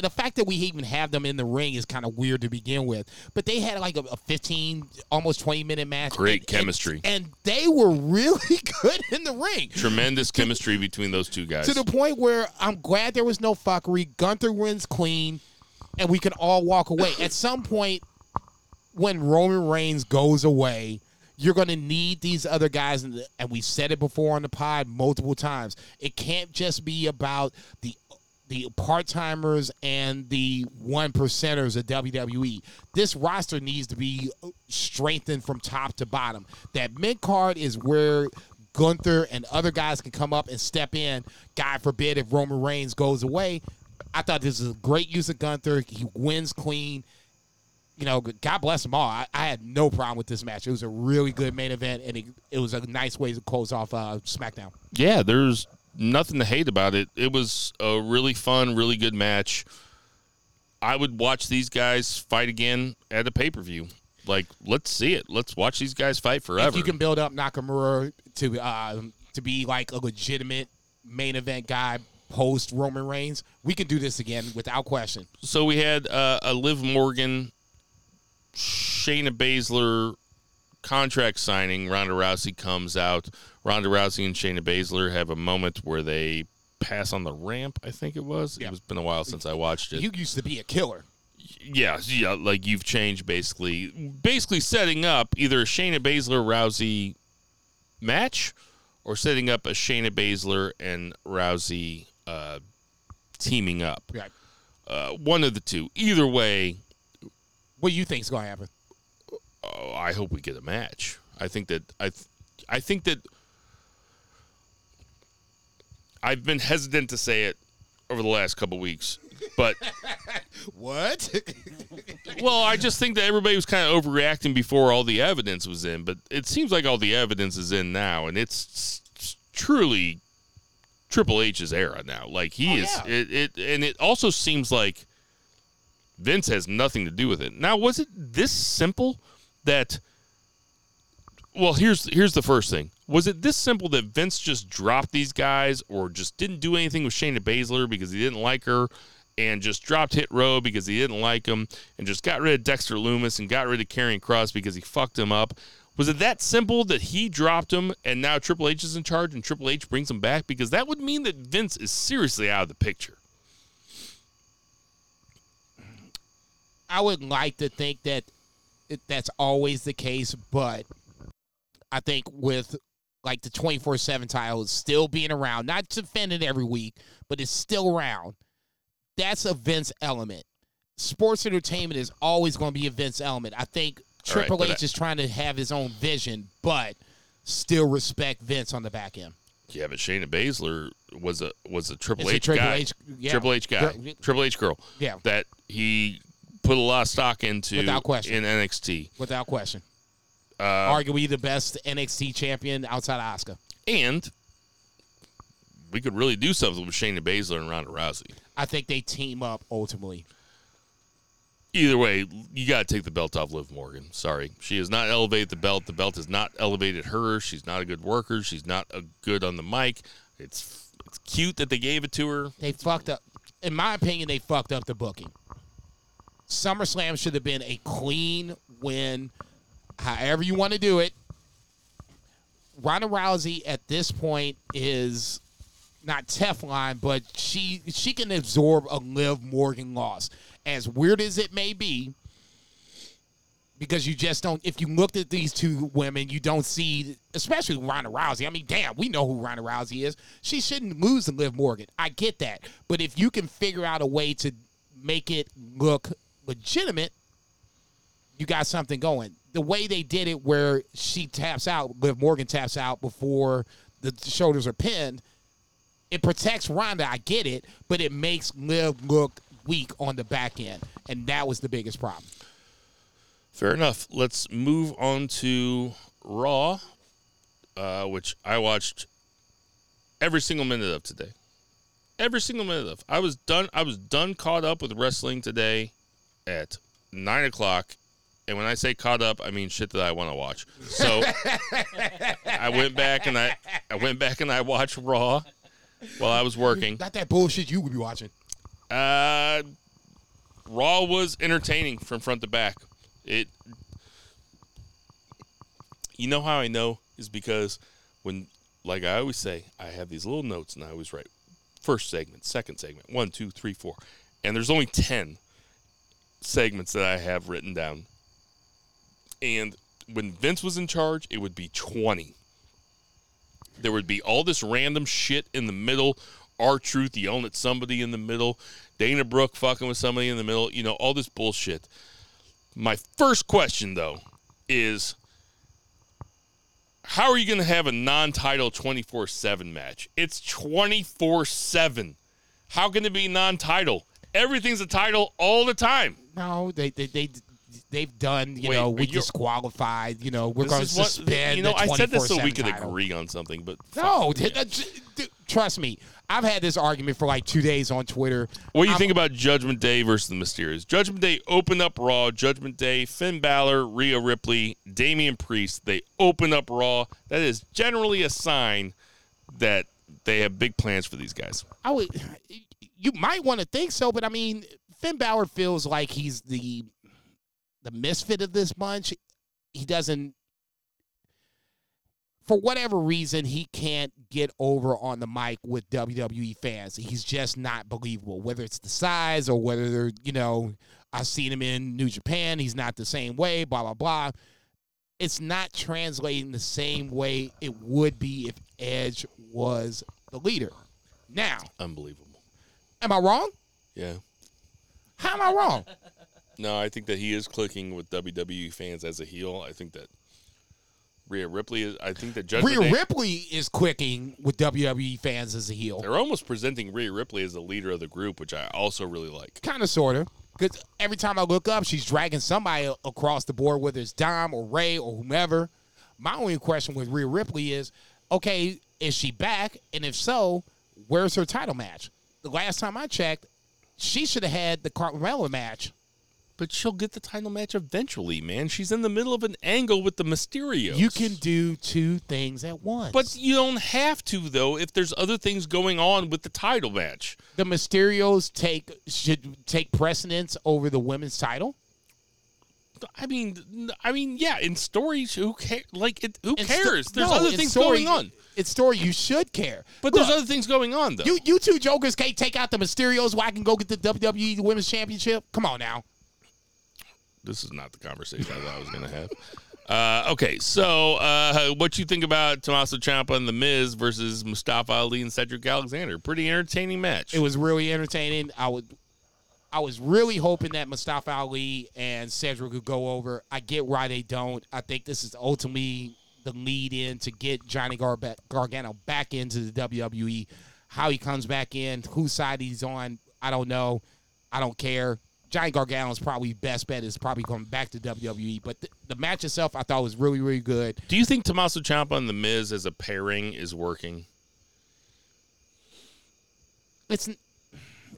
The fact that we even have them in the ring is kind of weird to begin with. But they had like a, a 15, almost 20 minute match. Great And- and- chemistry. and they were really good in the ring Tremendous chemistry between those two guys. to the point where I'm glad there was no fuckery. Gunther wins clean, and we can all walk away. At some point, when Roman Reigns goes away, you're going to need these other guys, and, and we said it before on the pod multiple times. It can't just be about the the part timers and the one percenters of WWE. This roster needs to be strengthened from top to bottom. That mid card is where Gunther and other guys can come up and step in. God forbid if Roman Reigns goes away. I thought this is a great use of Gunther. He wins clean. You know, God bless them all. I, I had no problem with this match. It was a really good main event, and it, it was a nice way to close off uh, SmackDown. yeah, there's nothing to hate about it. It was a really fun, really good match. I would watch these guys fight again at a pay per view. Like, let's see it. Let's watch these guys fight forever. If you can build up Nakamura to uh, to be like a legitimate main event guy post Roman Reigns, we can do this again without question. so we had uh, a Liv Morgan, Shayna Baszler contract signing. Ronda Rousey comes out. Ronda Rousey and Shayna Baszler have a moment where they pass on the ramp. I think it was. Yeah. It's been a while since I watched it. You used to be a killer. yeah, yeah, like you've changed basically, basically setting up either a Shayna Baszler Rousey match or setting up a Shayna Baszler and Rousey uh, teaming up. Right. Uh, one of the two. Either way, What do you think is going to happen? oh, I hope we get a match. I think that I, th- I think that I've been hesitant to say it over the last couple weeks, but What? well, I just think that everybody was kind of overreacting before all the evidence was in, but it seems like all the evidence is in now, and it's, s- truly Triple H's era now. Like he Oh, is, yeah. it, it, and it also seems like Vince has nothing to do with it. Now, was it this simple that? Well, here's here's the first thing. Was it this simple that Vince just dropped these guys, or just didn't do anything with Shayna Baszler because he didn't like her, and just dropped Hit Row because he didn't like him, and just got rid of Dexter Lumis and got rid of Karrion Kross because he fucked him up? Was it that simple that he dropped him and now Triple H is in charge and Triple H brings him back? Because that would mean that Vince is seriously out of the picture. I would like to think that that's always the case, but I think with like the 24 7 title still being around, not defended every week, but it's still around, that's a Vince element. Sports entertainment is always going to be a Vince element. I think Triple but H I- is trying to have his own vision, but still respect Vince on the back end. Yeah, but Shayna Baszler was a was a Triple It's a H Triple guy. H- yeah. Triple H guy. Triple H girl. Yeah. That he put a lot of stock into Without question. in NXT. Without question. Uh, Arguably the best NXT champion outside of Asuka. and we could really do something with Shayna Baszler and Ronda Rousey. I think they team up ultimately. Either way, you got to take the belt off Liv Morgan. Sorry. She has not elevated the belt. The belt has not elevated her. She's not a good worker. She's not a good on the mic. It's it's cute that they gave it to her. They fucked up. In my opinion, they fucked up the booking. SummerSlam should have been a clean win, however you want to do it. Ronda Rousey at this point is not Teflon, but she she can absorb a Liv Morgan loss. As weird as it may be, because you just don't. If you looked at these two women, you don't see, especially Ronda Rousey. I mean, damn, we know who Ronda Rousey is. She shouldn't lose to Liv Morgan. I get that, but if you can figure out a way to make it look legitimate, you got something going. The way they did it, where she taps out, Liv Morgan taps out before the shoulders are pinned, it protects Ronda. I get it, but it makes Liv look weak on the back end, and that was the biggest problem. Fair enough. Let's move on to Raw, uh, which I watched every single minute of today. Every single minute of. I was done. I was done caught up with wrestling today at nine o'clock. And when I say caught up, I mean shit that I want to watch. So I went back and I I went back and I watched Raw while I was working. Not that bullshit you would be watching. Uh, Raw was entertaining from front to back. It, you know how I know is because when, like I always say, I have these little notes and I always write first segment, second segment, one, two, three, four, and there's only ten segments that I have written down. And when Vince was in charge, it would be twenty. There would be all this random shit in the middle. R Truth yelling at somebody in the middle. Dana Brooke fucking with somebody in the middle. You know, all this bullshit. My first question, though, is how are you going to have a non title 24 7 match? It's 24 7. How can it be non title? Everything's a title all the time. No, they they they they've done. You Wait, know, we disqualified. You know, we're going to is what- suspend. you know, I said this so we could title. agree on something, but No, trust me. I've had this argument for like two days on Twitter. What do you I'm- think about Judgment Day versus the Mysterios? Judgment Day opened up Raw. Judgment Day, Finn Balor, Rhea Ripley, Damian Priest. They open up Raw. That is generally a sign that they have big plans for these guys. I would. You might want to think so, but I mean, Finn Balor feels like he's the the misfit of this bunch. He doesn't, for whatever reason, he can't get over on the mic with WWE fans. He's just not believable. Whether it's the size or whether they're, you know, I've seen him in New Japan. He's not the same way. Blah blah blah. It's not translating the same way it would be if Edge was the leader. Now, Unbelievable. Am I wrong? Yeah. How am I wrong? No, I think that he is clicking with WWE fans as a heel. I think that Rhea Ripley is. I think that Judgment Rhea Day. Ripley is quicking with WWE fans as a heel. They're almost presenting Rhea Ripley as the leader of the group, which I also really like. Kind of, sort of. Because every time I look up, she's dragging somebody across the board, whether it's Dom or Ray or whomever. My only question with Rhea Ripley is, okay, is she back? And if so, where's her title match? The last time I checked, she should have had the Carmella match. But she'll get the title match eventually, man. She's in the middle of an angle with the Mysterios. You can do two things at once. But you don't have to though if there's other things going on with the title match. the Mysterios take should take precedence over the women's title. I mean, I mean, yeah. In stories, who cares? Like, it, who In sto- cares? there's no, other things story- going on. It's story you should care. But Look, there's other things going on though. you you two jokers can't take out the Mysterios where I can go get the WWE Women's Championship. Come on now. This is not the conversation I thought I was going to have. Uh, okay, so uh, what you think about Tommaso Ciampa and The Miz versus Mustafa Ali and Cedric Alexander? Pretty entertaining match. It was really entertaining. I would I was really hoping that Mustafa Ali and Cedric could go over. I get why they don't. I think this is ultimately the lead in to get Johnny Garba- Gargano back into the WWE. How he comes back in, whose side he's on, I don't know. I don't care. Johnny Gargano's probably best bet is probably going back to WWE. But th- the match itself, I thought was really, really good. Do you think Tommaso Ciampa and The Miz as a pairing is working? It's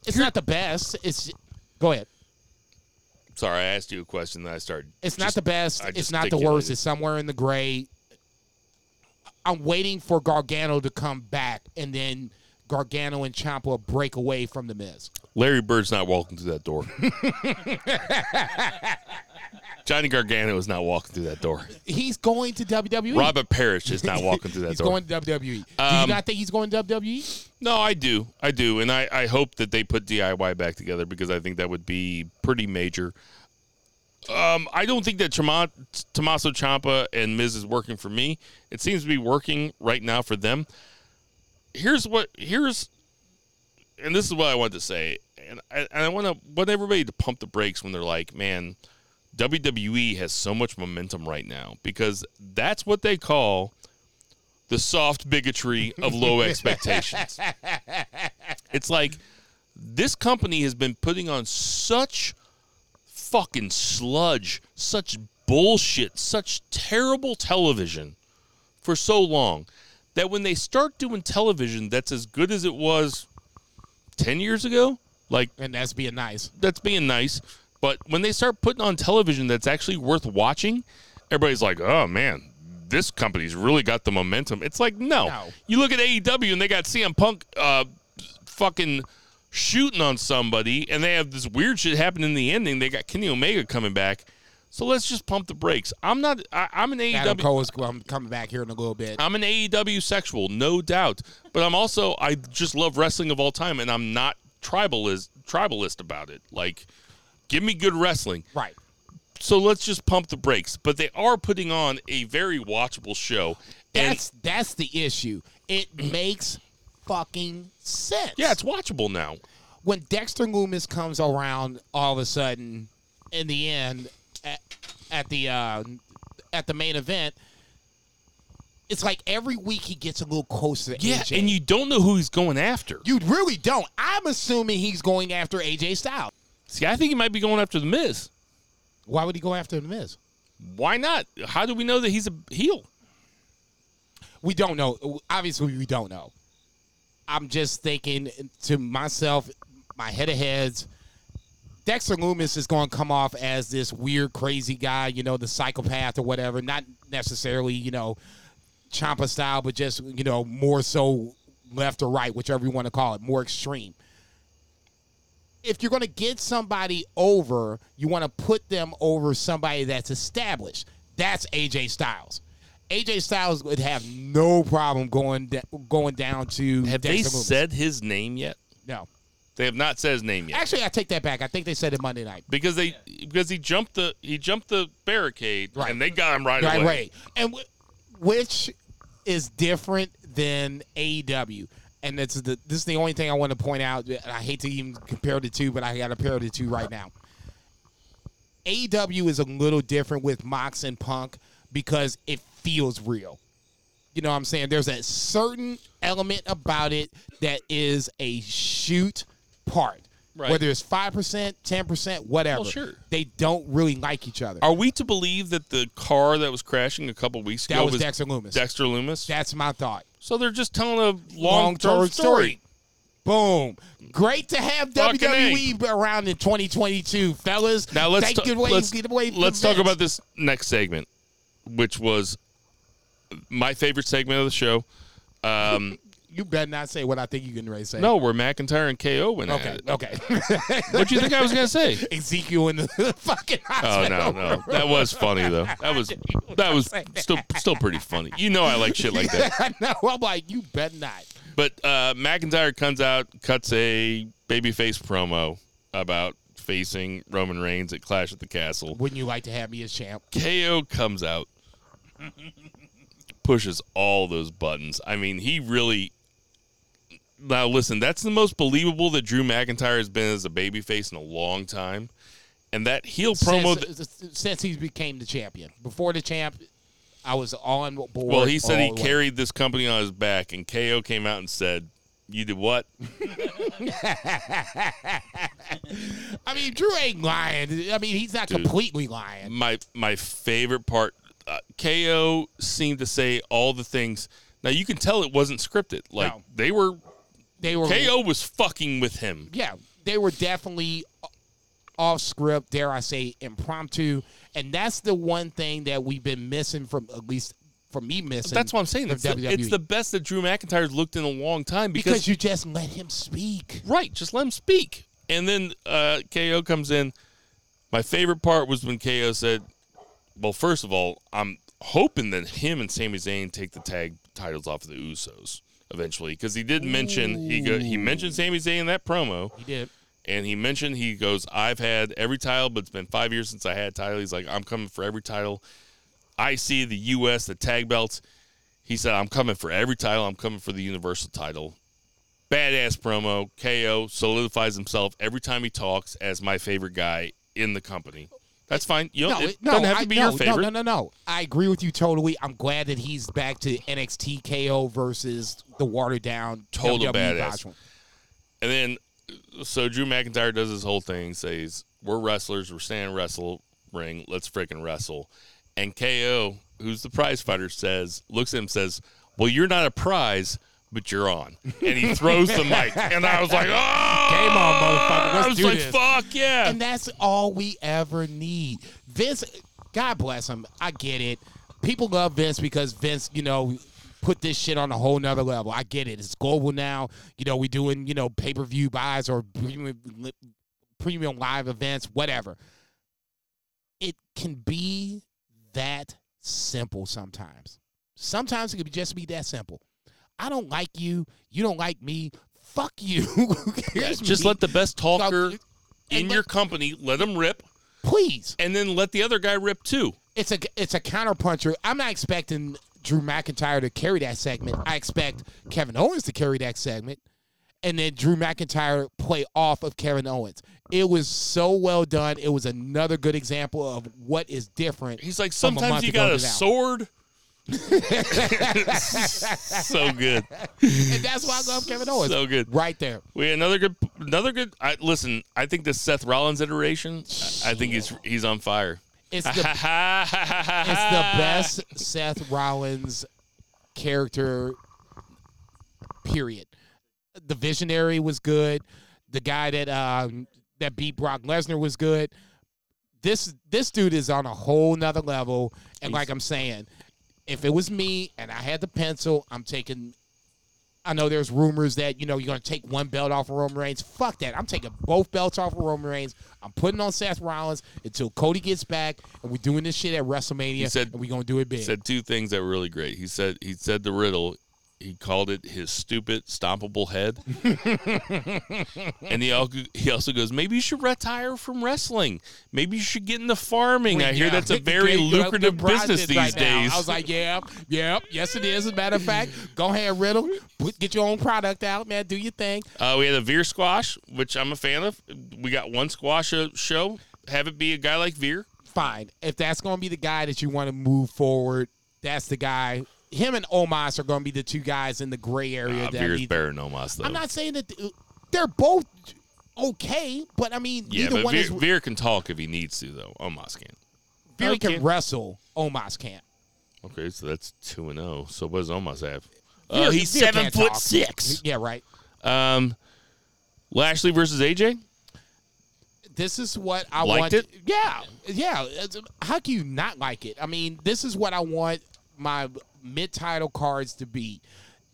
it's not the best. It's go ahead. Sorry, I asked you a question that I started. It's not the best. It's not the worst. It's somewhere in the gray. I'm waiting for Gargano to come back, and then Gargano and Ciampa break away from the Miz. Larry Bird's not walking through that door. Johnny Gargano is not walking through that door. He's going to WWE. Robert Parish is not walking through that he's door. He's going to WWE. Do you Um, not think he's going to? WWE? No, I do. I do. And I, I hope that they put DIY back together because I think that would be pretty major. Um, I don't think that Toma- Tommaso Ciampa and Miz is working for me. It seems to be working right now for them. Here's what here's and this is what I want to say. And I, and I want to want everybody to pump the brakes when they're like, man, WWE has so much momentum right now because that's what they call the soft bigotry of low expectations. It's like this company has been putting on such fucking sludge, such bullshit, such terrible television for so long that when they start doing television that's as good as it was 10 years ago, like And that's being nice. that's being nice. But when they start putting on television that's actually worth watching, everybody's like, oh man, this company's really got the momentum. It's like, no. No. You look at AEW and they got CM Punk uh, fucking shooting on somebody, and they have this weird shit happen in the ending. They got Kenny Omega coming back. So let's just pump the brakes. I'm not, I, I'm an Adam AEW. Cole is um, coming back here in a little bit. I'm an AEW sexual, no doubt. But I'm also I just love wrestling of all time, and I'm not tribalist tribalist about it. Like, give me good wrestling. right. So let's just pump the brakes. But they are putting on a very watchable show. And That's that's the issue. It makes fucking sense. yeah, it's watchable now. when Dexter Lumis comes around all of a sudden in the end at, at the uh, at the main event, it's like every week he gets a little closer to Yeah, AJ. and you don't know who he's going after. you really don't. I'm assuming he's going after AJ Styles. See, I think he might be going after the Miz. Why would he go after the Miz? Why not? How do we know that he's a heel? We don't know. Obviously, we don't know. I'm just thinking to myself, my head of heads. Dexter Lumis is going to come off as this weird, crazy guy, you know, the psychopath or whatever. Not necessarily, you know, Ciampa style, but just, you know, more so left or right, whichever you want to call it, more extreme. If you're going to get somebody over, you want to put them over somebody that's established. That's AJ Styles. AJ Styles would have no problem going da- going down to Have Dexter they Lumis. said his name yet? no? They have not said his name yet. Actually, I take that back. I think they said it Monday night. because they because he jumped the he jumped the barricade Right. and they got him right, Right, away. right. And w- which is different than AEW. And that's the this is the only thing I want to point out. and I hate to even compare the two, but I got to compare the two right now. AEW is a little different with Mox and Punk because it feels real. You know what I'm saying? There's a certain element about it that is a shoot part. Right. Whether it's 5%, 10%, whatever. Well, sure. They don't really like each other. Are we to believe that the car that was crashing a couple weeks That ago was Dexter Lumis. Dexter Lumis? That's my thought. so they're just telling a long Long-term term story. Boom. Great to have Fucking WWE around in 2022, fellas. Now let's Take ta- it let's, get away let's talk about this next segment, which was my favorite segment of the show. Um, You better not say what I think you're getting ready to say. no, we're McIntyre and KO went Okay. at it. Okay. What do you think I was gonna say? Ezekiel in the fucking Oh hospital. no, no, that was funny though. That was that was still still pretty funny. You know I like shit like that. I know. I'm like, you bet not. But uh, McIntyre comes out, cuts a babyface promo about facing Roman Reigns at Clash at the Castle. Wouldn't you like to have me as champ? KO comes out, pushes all those buttons. I mean, he really. Now listen, that's the most believable that Drew McIntyre has been as a babyface in a long time, and that heel promo. since, that- since he became the champion. Before the champ, I was on board. well, he said he all the way. carried this company on his back, and KO came out and said, "You did what?" I mean, Drew ain't lying. I mean, he's not Dude. completely lying. my my favorite part uh, KO seemed to say all the things now you can tell it wasn't scripted like No. they were They were KO was fucking with him yeah, they were definitely off script, dare I say, impromptu, and that's the one thing that we've been missing from at least from me missing. that's what I'm saying it's the, it's the best that Drew McIntyre's looked in a long time because, because you just let him speak. right just let him speak And then uh, KO comes in. My favorite part was when KO said, "Well, first of all, I'm hoping that him and Sami Zayn take the tag titles off of the Usos eventually, because he did mention he go, he mentioned Sami Zayn in that promo, He did. and he mentioned he goes, I've had every title, but it's been five years since I had a title. He's like, I'm coming for every title. I see the U.S. the tag belts. He said, I'm coming for every title. I'm coming for the Universal title. Badass promo. KO solidifies himself every time he talks as my favorite guy in the company. That's fine. You know, it, doesn't have to I- be no, your favorite. No, no, no, no. I agree with you totally. I'm glad that he's back to NXT KO versus the watered down Total WWE badass. And then, so Drew McIntyre does his whole thing, says, We're wrestlers, we're standing wrestle ring, let's freaking wrestle. And KO, who's the prize fighter, says, looks at him, says, Well, you're not a prize, but you're on. And he throws the mic. And I was like, Oh, Game on, motherfucker. Let's I was do like, this. Fuck yeah. And that's all we ever need. Vince, God bless him. I get it. People love Vince because Vince, you know, put this shit on a whole nother level. I get it. It's global now. You know, we doing, you know, pay per view buys or premium, premium live events, whatever. It can be that simple sometimes. Sometimes it can just be that simple. I don't like you. You don't like me. Fuck you. Here's Just me. let the best talker and in let- your company let him rip, please. and then let the other guy rip too. it's a it's a counterpuncher. I'm not expecting Drew McIntyre to carry that segment. I expect Kevin Owens to carry that segment, and then Drew McIntyre play off of Kevin Owens. It was so well done. It was another good example of what is different. He's like, sometimes you got a sword. now." so good, and that's why I love Kevin Owens. so good. Right there. We had another good, another good. I, listen, I think the Seth Rollins iteration. I I think he's he's on fire. It's the it's the best Seth Rollins character. Period. The Visionary was good. The guy that um, that beat Brock Lesnar was good. This this dude is on a whole nother level. And like I'm saying, if it was me and I had the pencil, I'm taking. I know there's rumors that you know you're gonna take one belt off of Roman Reigns. Fuck that. I'm taking both belts off of Roman Reigns. I'm putting on Seth Rollins until Cody gets back, and we're doing this shit at WrestleMania, He said- and we're gonna do it big. He said two things that were really great. He said he said the riddle. He called it his stupid stompable head, and he also, he also goes, maybe you should retire from wrestling. Maybe you should get into farming. I hear Yeah. that's a very lucrative business these right now. days. I was like, yeah, yeah, yes it is. As a matter of fact, go ahead, Riddle, put, get your own product out, man. Do your thing. Uh, we had a Veer squash, which I'm a fan of. We got one squash uh, show. Have it be a guy like Veer. Fine. If that's gonna be the guy that you want to move forward, that's the guy. Him and Omos are gonna be the two guys in the gray area. Uh, that Veer's need- better than Omos, though. I'm not saying that they're both okay, but I mean, yeah, neither but one Veer, is. Veer can talk if he needs to, though. Omos can't. Veer can can't. wrestle. Omos can't. Okay, so that's two and zero. So what does Omos have? Veer- Oh, he's Veer seven foot talk. six. Yeah, right. Um, Lashley versus AJ. this is what I Liked want. it? Yeah, yeah. How can you not like it? I mean, this is what I want my mid-title cards to be.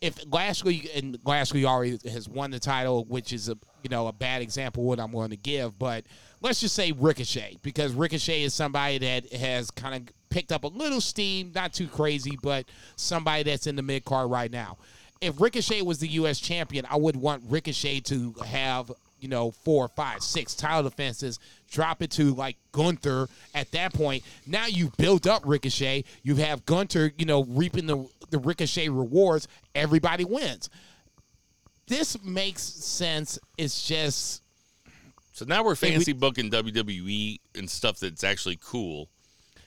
If Lashley and Lashley already has won the title, which is a you know a bad example what I'm going to give, but let's just say Ricochet because Ricochet is somebody that has kind of picked up a little steam, not too crazy, but somebody that's in the mid card right now. If Ricochet was the U.S. champion, I would want Ricochet to have you know, four, five, six title defenses, drop it to like Gunther at that point. Now you've built up Ricochet. You have Gunther, you know, reaping the, the Ricochet rewards. Everybody wins. This makes sense. It's just, So now we're Hey, we- fancy booking WWE and stuff that's actually cool,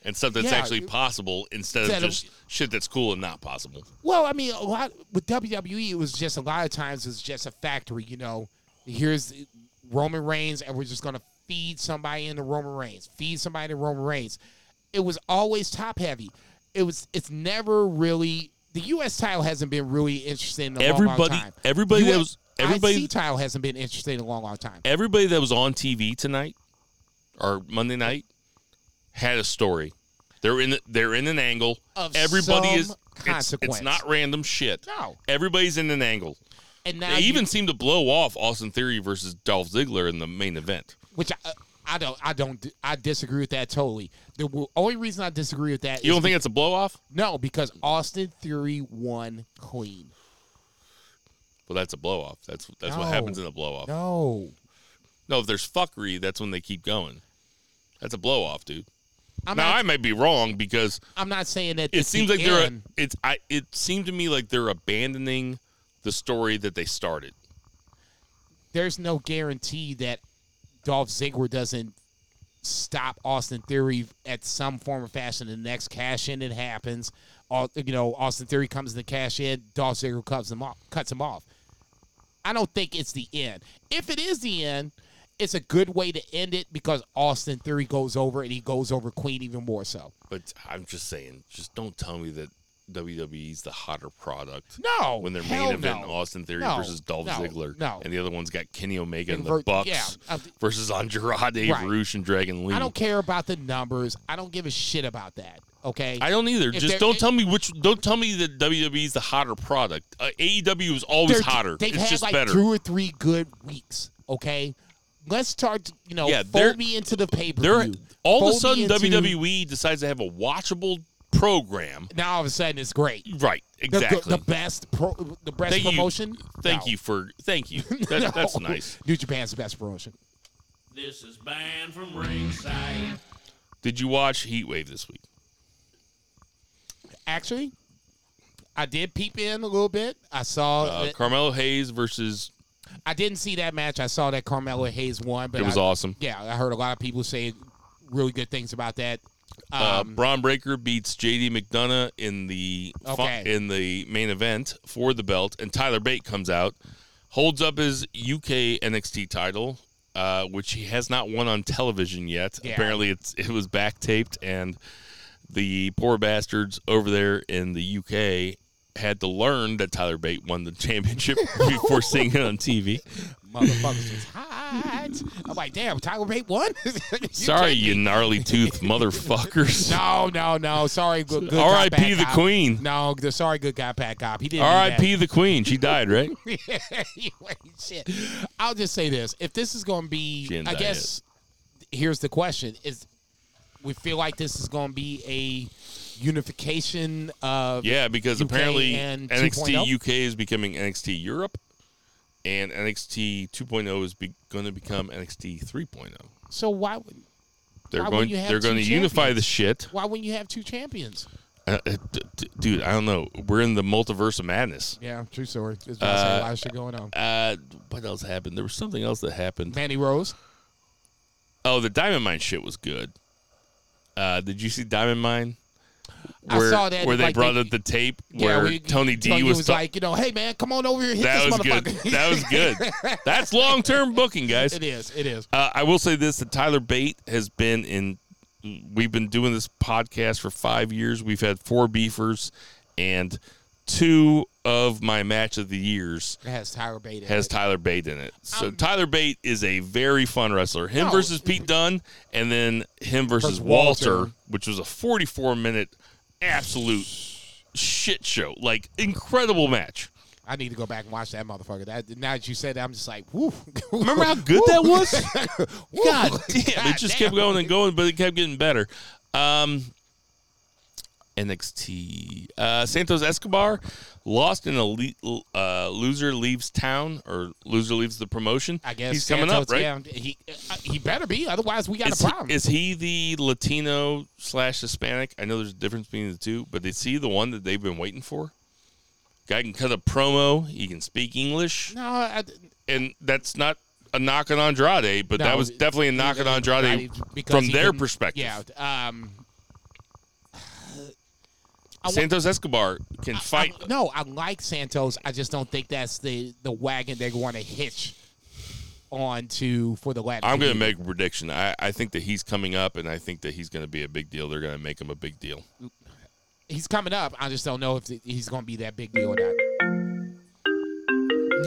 and stuff that's Yeah, actually possible instead of Instead of- just shit that's cool and not possible. well, I mean, a lot with WWE, it was just a lot of times it's just a factory, you know. Here's Roman Reigns, and we're just going to feed somebody into Roman Reigns, feed somebody into Roman Reigns. It was always top heavy. It was. It's never really. The U.S. title hasn't been really interesting in a long, Everybody- long time. everybody that was- everybody- IC title hasn't been interesting in a long, long time. Everybody that was on TV tonight or Monday night had a story. They're in. They're in an angle. Of Everybody some is. It's, it's not random shit. No. Everybody's in an angle. And now They you- even seem to blow off Austin Theory versus Dolph Ziggler in the main event. Which I, I don't, I don't, I disagree with that totally. The only reason I disagree with that You don't think it's a blow off? no, because Austin Theory won clean. Well, that's a blow off. That's that's what happens in a blow off. No. No, if there's fuckery, that's when they keep going. That's a blow off, dude. I'm now not. I might be wrong because I'm not saying that. it seems the like they're end. it's I it seemed to me like they're abandoning the story that they started. there's no guarantee that Dolph Ziggler doesn't stop Austin Theory at some form or fashion. The next cash in it happens. All you know, Austin Theory comes in the cash in. Dolph Ziggler cuts him off. Cuts him off. I don't think it's the end. If it is the end, it's a good way to end it because Austin Theory goes over and he goes over Queen even more so. But I'm just saying, just don't tell me that WWE's the hotter product. No, when their main event no. Austin Theory No, versus Dolph no, Ziggler, no. and the other one's got Kenny Omega and the Bucks yeah, uh, versus Andrade, Right. Rush, and Dragon Lee. I don't care about the numbers. I don't give a shit about that. Okay. I don't either. If Just don't tell me which. Don't tell me that WWE's the hotter product. Uh, AEW is always hotter. They've it's had just like better. two or three good weeks. Okay, let's start. You know, Yeah, fold me into the pay per They're view. all of a sudden WWE decides to have a watchable program. now all of a sudden it's great. Right. The- the- Exactly. The, best pro, the best Thank you. promotion. Thank No. you for. Thank you. That, That's nice. New Japan's the best promotion. This is banned from ringside. Did you watch Heat Wave this week? Actually, I did peep in a little bit. I saw. Uh, that- Carmelo Hayes versus. I didn't see that match. I saw that Carmelo Hayes won, but It was I, awesome. Yeah, I heard a lot of people say really good things about that. Uh, Um, Bron Breakker beats JD McDonagh in the fu- in the main event for the belt, and Tyler Bate comes out, holds up his UK NXT title, uh, which he has not won on television yet. Yeah. Apparently, it's it was back taped, and the poor bastards over there in the UK had to learn that Tyler Bate won the championship before seeing it on TV. motherfuckers was hot. I'm like, damn, Tyler Bate won. You Sorry, you gnarly tooth motherfuckers. No, no, no. Sorry, good, good guy, R.I.P. bad the cop. Queen. No, the sorry, good guy, bad cop. He didn't. do R.I.P. the Queen. She died, right? Shit. I'll just say this: if this is going to be, She didn't I die guess here's the question: Is we feel like this is going to be a unification of Yeah, because UK apparently and NXT 2.0? UK is becoming NXT Europe, and NXT 2.0 is be- going to become NXT 3.0. So why would They're Why going. They're going to unify the shit, why wouldn't you have two champions? uh, uh, d- d- dude. I don't know. We're in the multiverse of madness. Yeah, true story. There's about to a Uh, lot of shit going on. Uh, what else happened? There was something else that happened. Manny Rose. Oh, the Diamond Mine shit was good. Uh, did you see Diamond Mine? I Where, saw that, where they like, brought they- up the tape Yeah, where we- Tony D Tony was, was ta- like, you know, hey man, come on over here, hit that this was good. That was good. That's long term booking, guys. it is. It is. Uh, I will say this: that Tyler Bate has been in. We've been doing this podcast for five years. We've had four beefers, and two of my match of the years It has Tyler Bate. in has it. Tyler Bate in it. So Um, Tyler Bate is a very fun wrestler. Him No, versus Pete Dunne, and then him versus Versus Walter, Walter. which was a 44 minute absolute shit show. Like incredible match. I need to go back and watch that motherfucker. That now that you said that, I'm just like, woo. Remember how good that was? God damn! It just kept going and going, but it kept getting better. Um, NXT uh, Santos Escobar lost in a le- uh, loser leaves town or loser leaves the promotion. I guess he's coming up, right? Yeah, he uh, he better be, otherwise we got Is a he, problem. is he the Latino slash Hispanic? I know there's a difference between the two, but is he the one that they've been waiting for? Guy can cut a promo. He can speak English, no, I, and that's not a knock on Andrade, but that was definitely a knock on he- Andrade from their perspective. Yeah. Um. I Santos Escobar can fight. I- no, I like Santos. I just don't think that's the the wagon they want to hitch on to for the Latin. I'm going to make a prediction. I, I think that he's coming up, and I think that he's going to be a big deal. They're going to make him a big deal. He's coming up. I just don't know if he's going to be that big deal or not.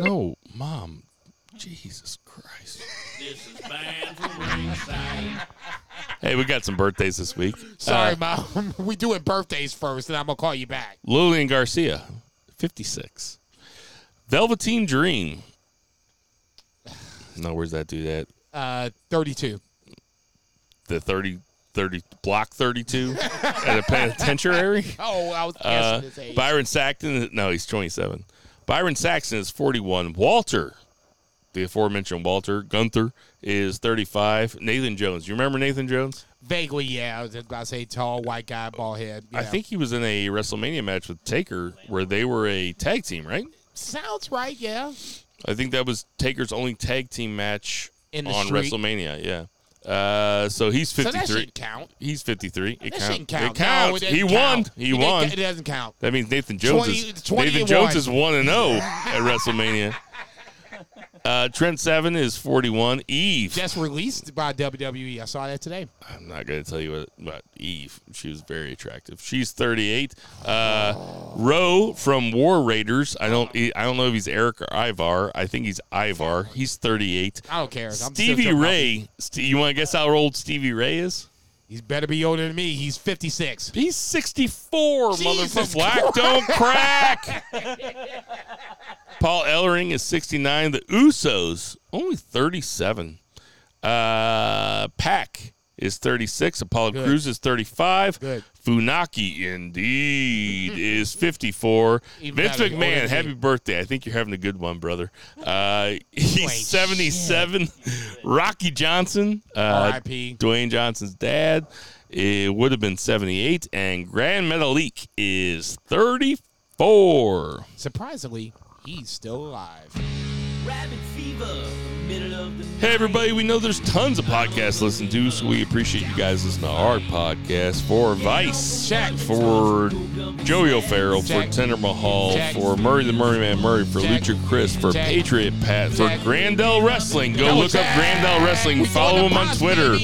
No, mom. Jesus Christ. This is banned from ringside. Hey, we got some birthdays this week. Sorry, Uh, mom. we doing birthdays first, and I'm gonna call you back. Lillian Garcia, 56. Velveteen Dream. No, where's that dude at? Uh, 32. The 30, 30 block 32 at a penitentiary? Oh, I was guessing Uh, his age. Byron Saxton, no, he's 27. Byron Saxton is 41. Walter, the aforementioned Walter Gunther, is 35. Nathan Jones, you remember Nathan Jones? Vaguely, yeah. I was about to say tall, white guy, bald head. I think he was in a WrestleMania match with Taker where they were a tag team, right? Sounds right, yeah. I think that was Taker's only tag team match In on streak. WrestleMania. Yeah. Uh, so he's So that 53. count. he's 53. It shouldn't count. It counts. No, it he doesn't won. He It won. It doesn't count. That means Nathan Jones 20 is 20 Nathan Jones one. is one and zero at WrestleMania. Uh, Trent Seven is 41. Eve. Just released by WWE. I saw that today. I'm not going to tell you what about Eve. She was very attractive. She's 38. Uh, Rowe from War Raiders. I don't. I don't know if he's Erik or Ivar. I think he's Ivar. He's 38. I don't care. I'm Stevie Ray. St- you want to guess how old Stevie Ray is? He's better be older than me. He's 56. He's 64, Jesus motherfucker. Black don't crack. Paul Ellering is 69. The Usos, only 37. Uh, PAC is 36. Apollo Good. Crews is 35. Good. Funaki, indeed, is 54. Even Vince better, older McMahon, happy birthday. I think you're having a good one, brother. Uh, he's ain't 77. Rocky Johnson, uh, R.I.P.. Dwayne Johnson's dad, it would have been 78. And Gran Metalik is 34. Surprisingly, he's still alive. Rabbit fever, middle of the Hey, everybody, we know there's tons of podcasts to listen to, so we appreciate you guys listening to our podcast. For Vice, Check. for Joey O'Farrell, for Tender Mahal, for Murray the Murray Man Murray, for Check. Lucha Chris, for. Patriot Pat, for. Grandel Wrestling. Go look up. Grandel Wrestling. We Follow him on Twitter.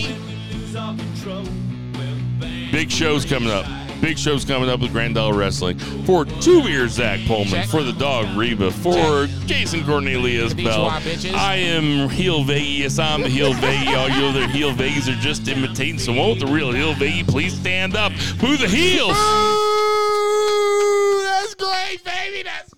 Big shows coming up. Big shows coming up with Grandel Wrestling. For two beers, Zach Pullman. Check. For the dog, Reba. For Jason Cornelius Bell. I am Heel Veggie. Yes, I'm the Heel Veggie. All you other Heel Veggies are just imitating. So won't the real Heel Veggie please stand up? Who the heels? Ooh, that's great, baby. That's